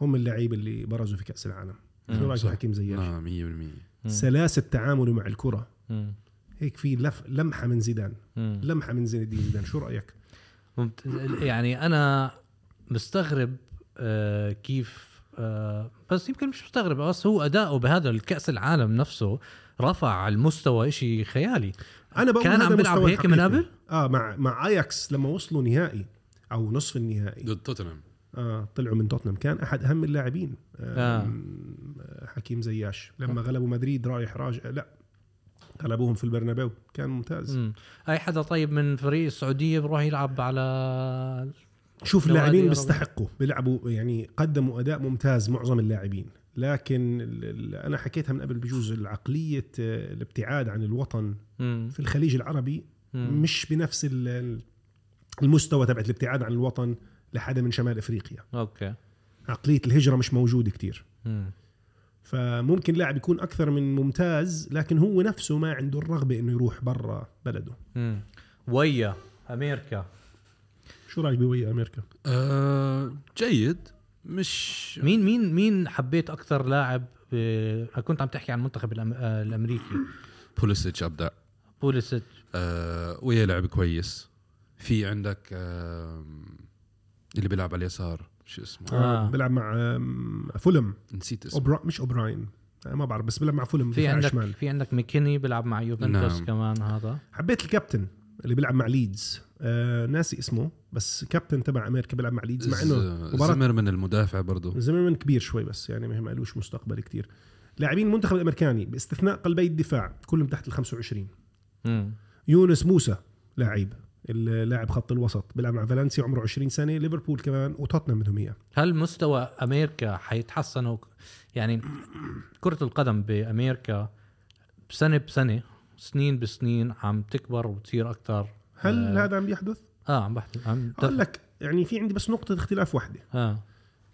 هم اللعيبة اللي برزوا في كأس العالم شو رأيك صح. بحكيم زياش آه 100% مم. سلاسة تعامله مع الكرة مم. هيك في لف لمحة من زيدان مم. لمحة من زين الدين زيدان شو رأيك ممت... يعني أنا مستغرب آه كيف آه بس يمكن مش مستغرب بس هو أداؤه بهذا الكأس العالم نفسه رفع المستوى إشي خيالي أنا بقول كان عم بيلعب هيك من. قبل؟ آه مع مع أياكس لما وصلوا نهائي أو نصف النهائي ضد توتنهام آه طلعوا من توتنهام كان أحد أهم اللاعبين آه. حكيم زياش لما غلبوا مدريد رايح راجع لا غلبوهم في البرنابيو كان ممتاز مم. أي حدا طيب من فريق السعودية بروح يلعب على شوف اللاعبين بيستحقوا بيلعبوا يعني قدموا أداء ممتاز معظم اللاعبين لكن أنا حكيتها من قبل بجوز العقلية آه، الابتعاد عن الوطن مم. في الخليج العربي مم. مش بنفس ال- ال- المستوى تبعت الابتعاد عن الوطن لحدا من شمال إفريقيا. أوكي. عقلية الهجرة مش موجوده كتير. مم. فممكن لاعب يكون أكثر من ممتاز لكن هو نفسه ما عنده الرغبة إنه يروح برا بلده. ويا أمريكا شو رأيك بويا أمريكا آه جيد. مش مين مين مين حبيت أكثر لاعب. كنت عم تحكي عن المنتخب الأم... آه، الأمريكي. بوليسيتش ابدع بوليسيت آه ويا لعب كويس. في عندك آه اللي بيلعب على اليسار شو اسمه؟ آه. آه. بيلعب مع فولم. نسيت اسمه. أوبرا مش أوبراين. ما بعرف بس بيلعب مع فولم في عندك شمال في عندك ميكيني بيلعب مع يوفنتوس نعم. كمان هذا. حبيت الكابتن اللي بيلعب مع ليدز. آه ناسي اسمه بس كابتن تبع أمريكا بيلعب مع ليدز مع إنه مباراة زمر من المدافع برضه. زمرمان كبير شوي بس يعني ما قالوش مستقبل كتير. لاعبين المنتخب الأمريكاني باستثناء قلبي الدفاع كلهم تحت ال 25 مم. يونس موسى لاعب. اللاعب خط الوسط بيلعب مع فالنسيا عمره 20 سنة ليفربول كمان وتوتنهام بدهم اياه هل مستوى أمريكا حيتحسنوا يعني كرة القدم بأمريكا سنة بسنة سنين بسنين عم تكبر وتصير أكثر هل آه. هذا عم يحدث؟ آه عم بحكي عم أقول لك يعني في عندي بس نقطة اختلاف واحدة آه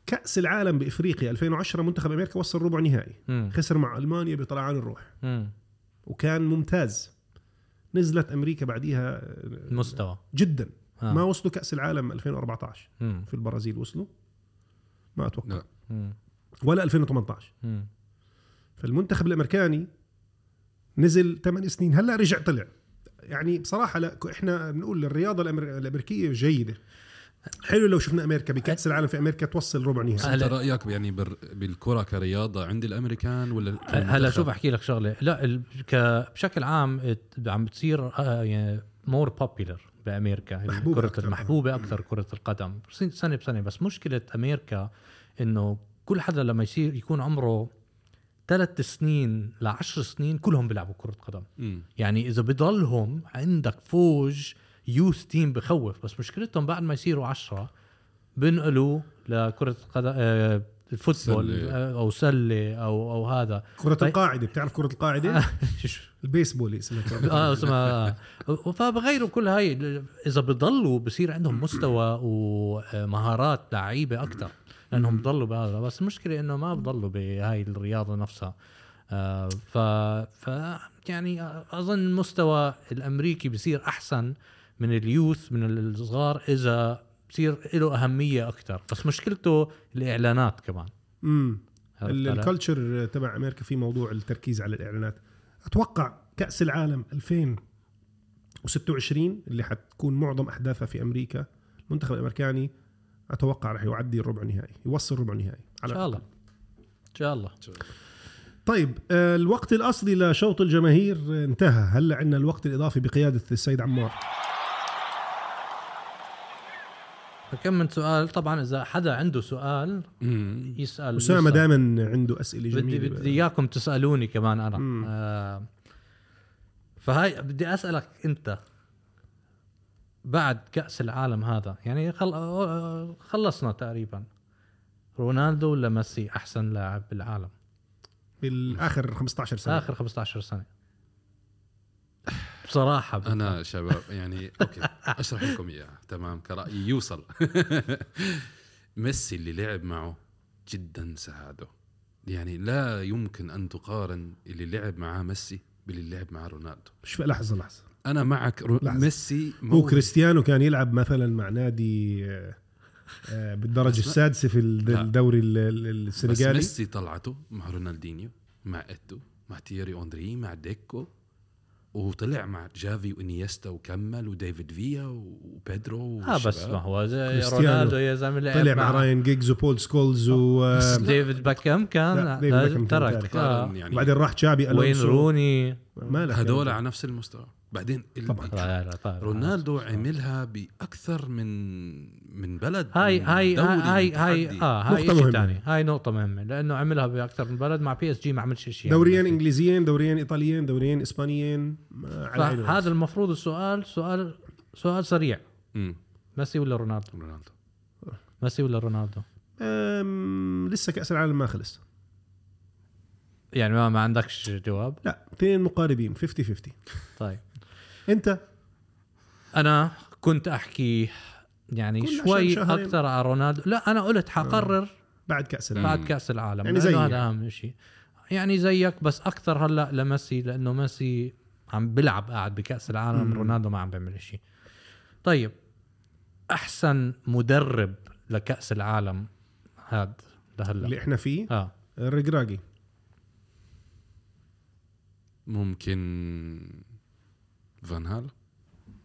كأس العالم بإفريقيا 2010 منتخب أمريكا وصل ربع نهائي. خسر مع ألمانيا بطلعان الروح مم. وكان ممتاز نزلت أمريكا بعديها المستوى جدا آه. ما وصلوا كأس العالم 2014 مم. في البرازيل وصلوا ما أتوقع لا. مم. ولا 2018 مم. فالمنتخب الأمريكاني نزل 8 سنين هلأ رجع طلع يعني بصراحة لا إحنا بنقول الرياضة. الأمريكية جيدة حلو لو شفنا أمريكا. بكأس العالم في أمريكا توصل ربع نهائي. أنت هلا- رأيك يعني بر... بالكرة كرياضة عند الأمريكان ولا هلا؟ شوف أحكي لك شغلة. لا ال- ك- بشكل عام عم بتصير آه، يعني more popular بأمريكا. محبوبة كرة أكتر. محبوبة أكثر كرة القدم. سن- سنة بسنة. بس مشكلة أمريكا إنه كل حدا لما يصير يكون عمره ثلاث سنين لعشر سنين كلهم بيلعبوا كرة قدم. مم. يعني إذا بضلهم عندك فوج youth team بخوف بس مشكلتهم بعد ما يصيروا عشرة بنقلوا لكرة قدم آه، ال football سلة. آه، أو سلة أو أو هذا كرة طيب. القاعدة بتعرف كرة القاعدة؟ <laughs> البيسبول اسمها كرة <laughs> آه. اسمها آه. فبغيروا كل هاي إذا بضلوا بصير عندهم مستوى ومهارات لعيبة أكثر لأنهم بضلوا بهذا بس المشكلة إنه ما بضلوا بهاي الرياضة نفسها آه، ف ف يعني أظن المستوى الأمريكي بصير أحسن من اليوث من الصغار إذا بصير له أهمية أكثر بس مشكلته الإعلانات كمان. امم؟ الكالتشر تبع أمريكا في موضوع التركيز على الإعلانات. أتوقع كأس العالم 2026 اللي حتكون معظم أحداثها في أمريكا المنتخب الأمريكاني أتوقع راح يعدي الربع النهائي يوصل ربع النهائي إن شاء الله. إن شاء الله. طيب آه، الوقت الأصلي لشوط الجماهير انتهى. هلا عندنا الوقت الإضافي بقيادة السيد عمار؟ فكم من سؤال. طبعا إذا حدا عنده سؤال مم. يسأل أسامة. دائما عنده أسئلة بدي جميلة. بدي إياكم تسألوني كمان أنا. مم. آه فهاي بدي أسألك أنت. بعد كأس العالم هذا يعني خل... خلصنا تقريبا. رونالدو ولا ميسي أحسن لاعب بالعالم؟ بالآخر 15 سنة. آخر 15 سنة. بصراحة. بدي- أنا شباب يعني أوكي أشرح لكم إياها. تمام كرأيي يوصل. <laughs> ميسي اللي لعب معه جدا ساعده. يعني لا يمكن أن تقارن اللي لعب معاه ميسي باللي لعب مع رونالدو. شوف لحظة لحظة. أنا معك رو... لحظة. ميسي هو مو- كريستيانو كان يلعب مثلا مع نادي آه، آه، بالدرجة السادسة في. الدوري ال- ال- بس السنغالي ميسي طلعته مع رونالدينيو مع إيتو مع تيري هنري مع ديكو. وطلع مع جافي وإنيستا وكمل وديفيد فيا وبيدرو آه بس. ما هو زي. رونالدو يا زلمة طلع مع راين جيجز وبول سكولز و آه، ديفيد بيكهام كان ترك. آه. يعني وبعدين راح تشابي وين ألونسو روني ما لك هدول يا على نفس المستوى بعدين طبعاً. رونالدو عملها بأكثر من من بلد هاي من هاي هاي من هاي. آه هاي نقطة شيء مهمة. ثاني هاي نقطة مهمة لأنه عملها بأكثر من بلد مع PSG ما عملش شيء دوريين إنجليزيين دوريين إيطاليين دوريين إسبانيين ما- على. هذا المفروض السؤال سؤال سؤال سريع. ميسي ولا رونالدو؟ رونالدو ميسي ولا رونالدو؟ لسه كأس العالم ما خلص يعني ما, ما عندكش جواب؟ لا اثنين مقاربين 50 50 طيب انت؟ أنا كنت أحكي يعني شوي. أكثر على رونالدو. لا أنا قلت حقرر بعد كأس العالم. بعد كأس العالم يعني يعني زيي هذا. أهم شيء يعني زيك بس أكثر هلأ لميسي لأنه ميسي عم بيلعب قاعد بكأس العالم مم. رونالدو ما عم بيعمل شيء طيب أحسن مدرب لكأس العالم هاد لهلأ. اللي إحنا فيه؟ آه. الرقراقي ممكن فان هال.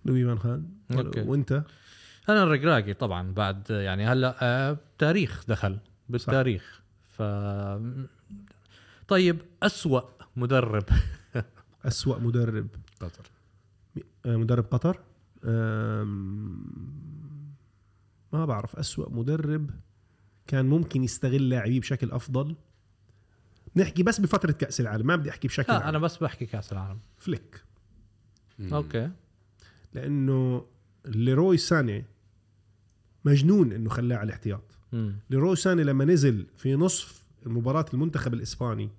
لوي فان خال. أوكي. وأنت؟ أنا الرقراقي طبعا بعد يعني هلأ آه تاريخ دخل بالتاريخ. ف طيب أسوأ مدرب. <laughs> أسوأ مدرب. قطر. آه، مدرب قطر؟ ما بعرف. أسوأ مدرب كان ممكن يستغل لاعبيه بشكل أفضل. نحكي بس بفترة كأس العالم ما بدي أحكي بشكل لا عام. أنا بس بحكي كأس العالم. فليك. أوكي لأنه ليروي ساني مجنون إنه خلاه على الاحتياط. ليروي ساني لما نزل في نصف مباراة المنتخب الإسباني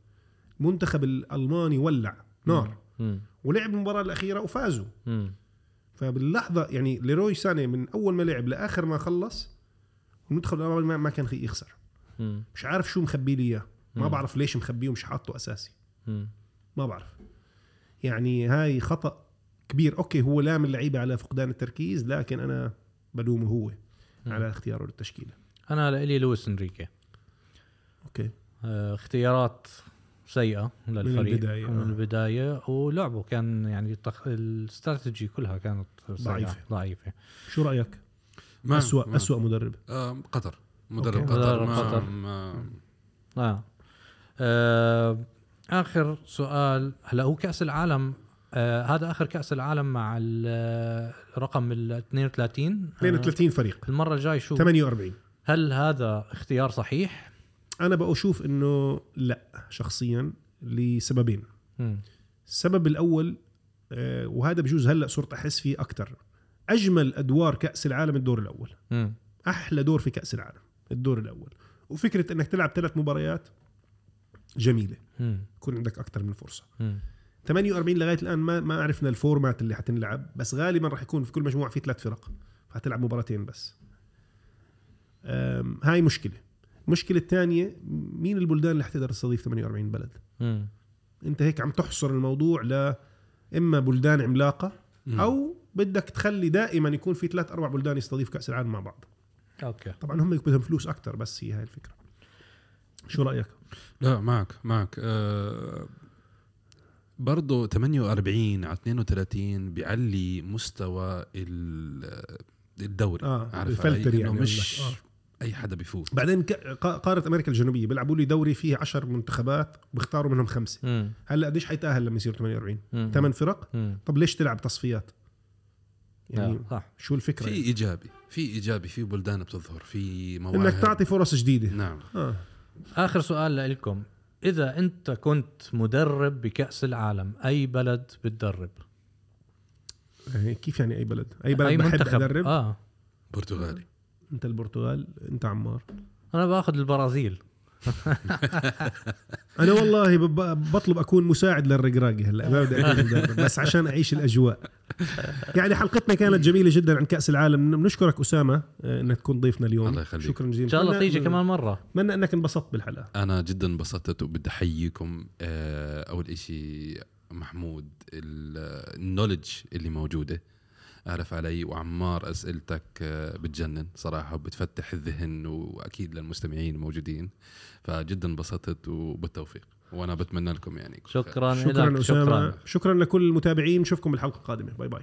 المنتخب الألماني ولع نار مم. ولعب المباراة الأخيرة وفازوا مم. فباللحظة يعني ليروي ساني من أول ما لعب لآخر ما خلص المنتخب الألماني ما- كان يخسر مم. مش عارف شو مخبي لي إياه ما. بعرف ليش مخبيه ومش حاطه أساسي مم. ما بعرف يعني هاي خطأ كبير أوكي هو لام اللعيبة على فقدان التركيز لكن أنا بلومه هو على اختياره للتشكيلة أنا لإلي لويس إنريكي أوكي آه، اختيارات سيئة للفريق البداية، من آه. البداية ولعبه كان يعني التخ... الاستراتيجي كلها كانت سيئة، ضعيفة. ضعيفة شو رأيك ما أسوأ ما- أسوأ مدرب آه قطر مدرب أوكي. قطر مدرب ما, قطر. ما آه. آه. آخر سؤال هلا هو كأس العالم آه هذا آخر كأس العالم مع ال- رقم ال 32 آه 32 فريق المرة الجاي شو 48 هل هذا اختيار صحيح؟ أنا بشوف إنه لا شخصيا لسببين. السبب الأول آه، وهذا بجوز هلأ صرت أحس فيه أكثر أجمل أدوار كأس العالم الدور الأول مم. أحلى دور في كأس العالم الدور الأول وفكرة إنك تلعب ثلاث مباريات جميلة مم. يكون عندك أكثر من فرصة مم. 48 لغاية الآن ما ما عرفنا الفورمات اللي حتنلعب بس غالبا راح يكون في كل مجموعة في ثلاث فرق فحتلعب مباراتين بس. هاي مشكلة. المشكلة الثانية مين البلدان اللي حتقدر تستضيف 48 بلد؟ مم. أنت هيك عم تحصر الموضوع ل إما بلدان عملاقة مم. أو بدك تخلي دائما يكون في ثلاث أربع بلدان يستضيف كأس العالم مع بعض. أوكي. طبعا هم بدهم فلوس أكثر بس هي هاي الفكرة. شو رأيك؟ لا معك معك. آه برضه 48 على 32 بيعلي مستوى ال- الدوري آه عارف الفلتر؟ يعني مش قصدك. أي حدا بيفوت بعدين قارة أمريكا الجنوبية بيلعبوا لي دوري فيه 10 منتخبات بيختاروا منهم خمسة. هلأ قديش حيتأهل لما يصير 48 مم. ثمان فرق مم. طب ليش تلعب تصفيات يعني آه، صح شو الفكرة في يعني؟ إيجابي في إيجابي في بلدان بتظهر في مواهب انك تعطي فرص جديدة نعم آه. آخر سؤال لكم إذا أنت كنت مدرب بكأس العالم أي بلد بتدرب؟ يعني كيف يعني أي بلد؟ أي بلد أي بحب منتخب. أدرب؟ آه. برتغالي. أنت البرتغال أنت عمار. أنا بأخذ البرازيل. <laughs> أنا والله بطلب أكون مساعد للرقراقي هلا ما بدي أكون مدرب بس عشان أعيش الأجواء. يعني حلقتنا كانت جميلة جدا عن كأس العالم. بنشكرك أسامة آه، إنك تكون ضيفنا اليوم. الله يخليك. شكرا جزيلا. إن شاء الله تيجي كمان مرة. أتمنى أنك انبسطت بالحلقة. أنا جدا انبسطت وبدي أحييكم آه، أول إشي محمود ال- النولج اللي موجودة. أعرف علي وعمار أسئلتك آه، بتجنن صراحة وبتفتح الذهن وأكيد للمستمعين الموجودين فجدا انبسطت وبالتوفيق. وأنا بتمنى لكم يعني. شكرا شكرا لك شكرا شكرا, شكرا لكل المتابعين نشوفكم بالحلقة القادمة. باي باي.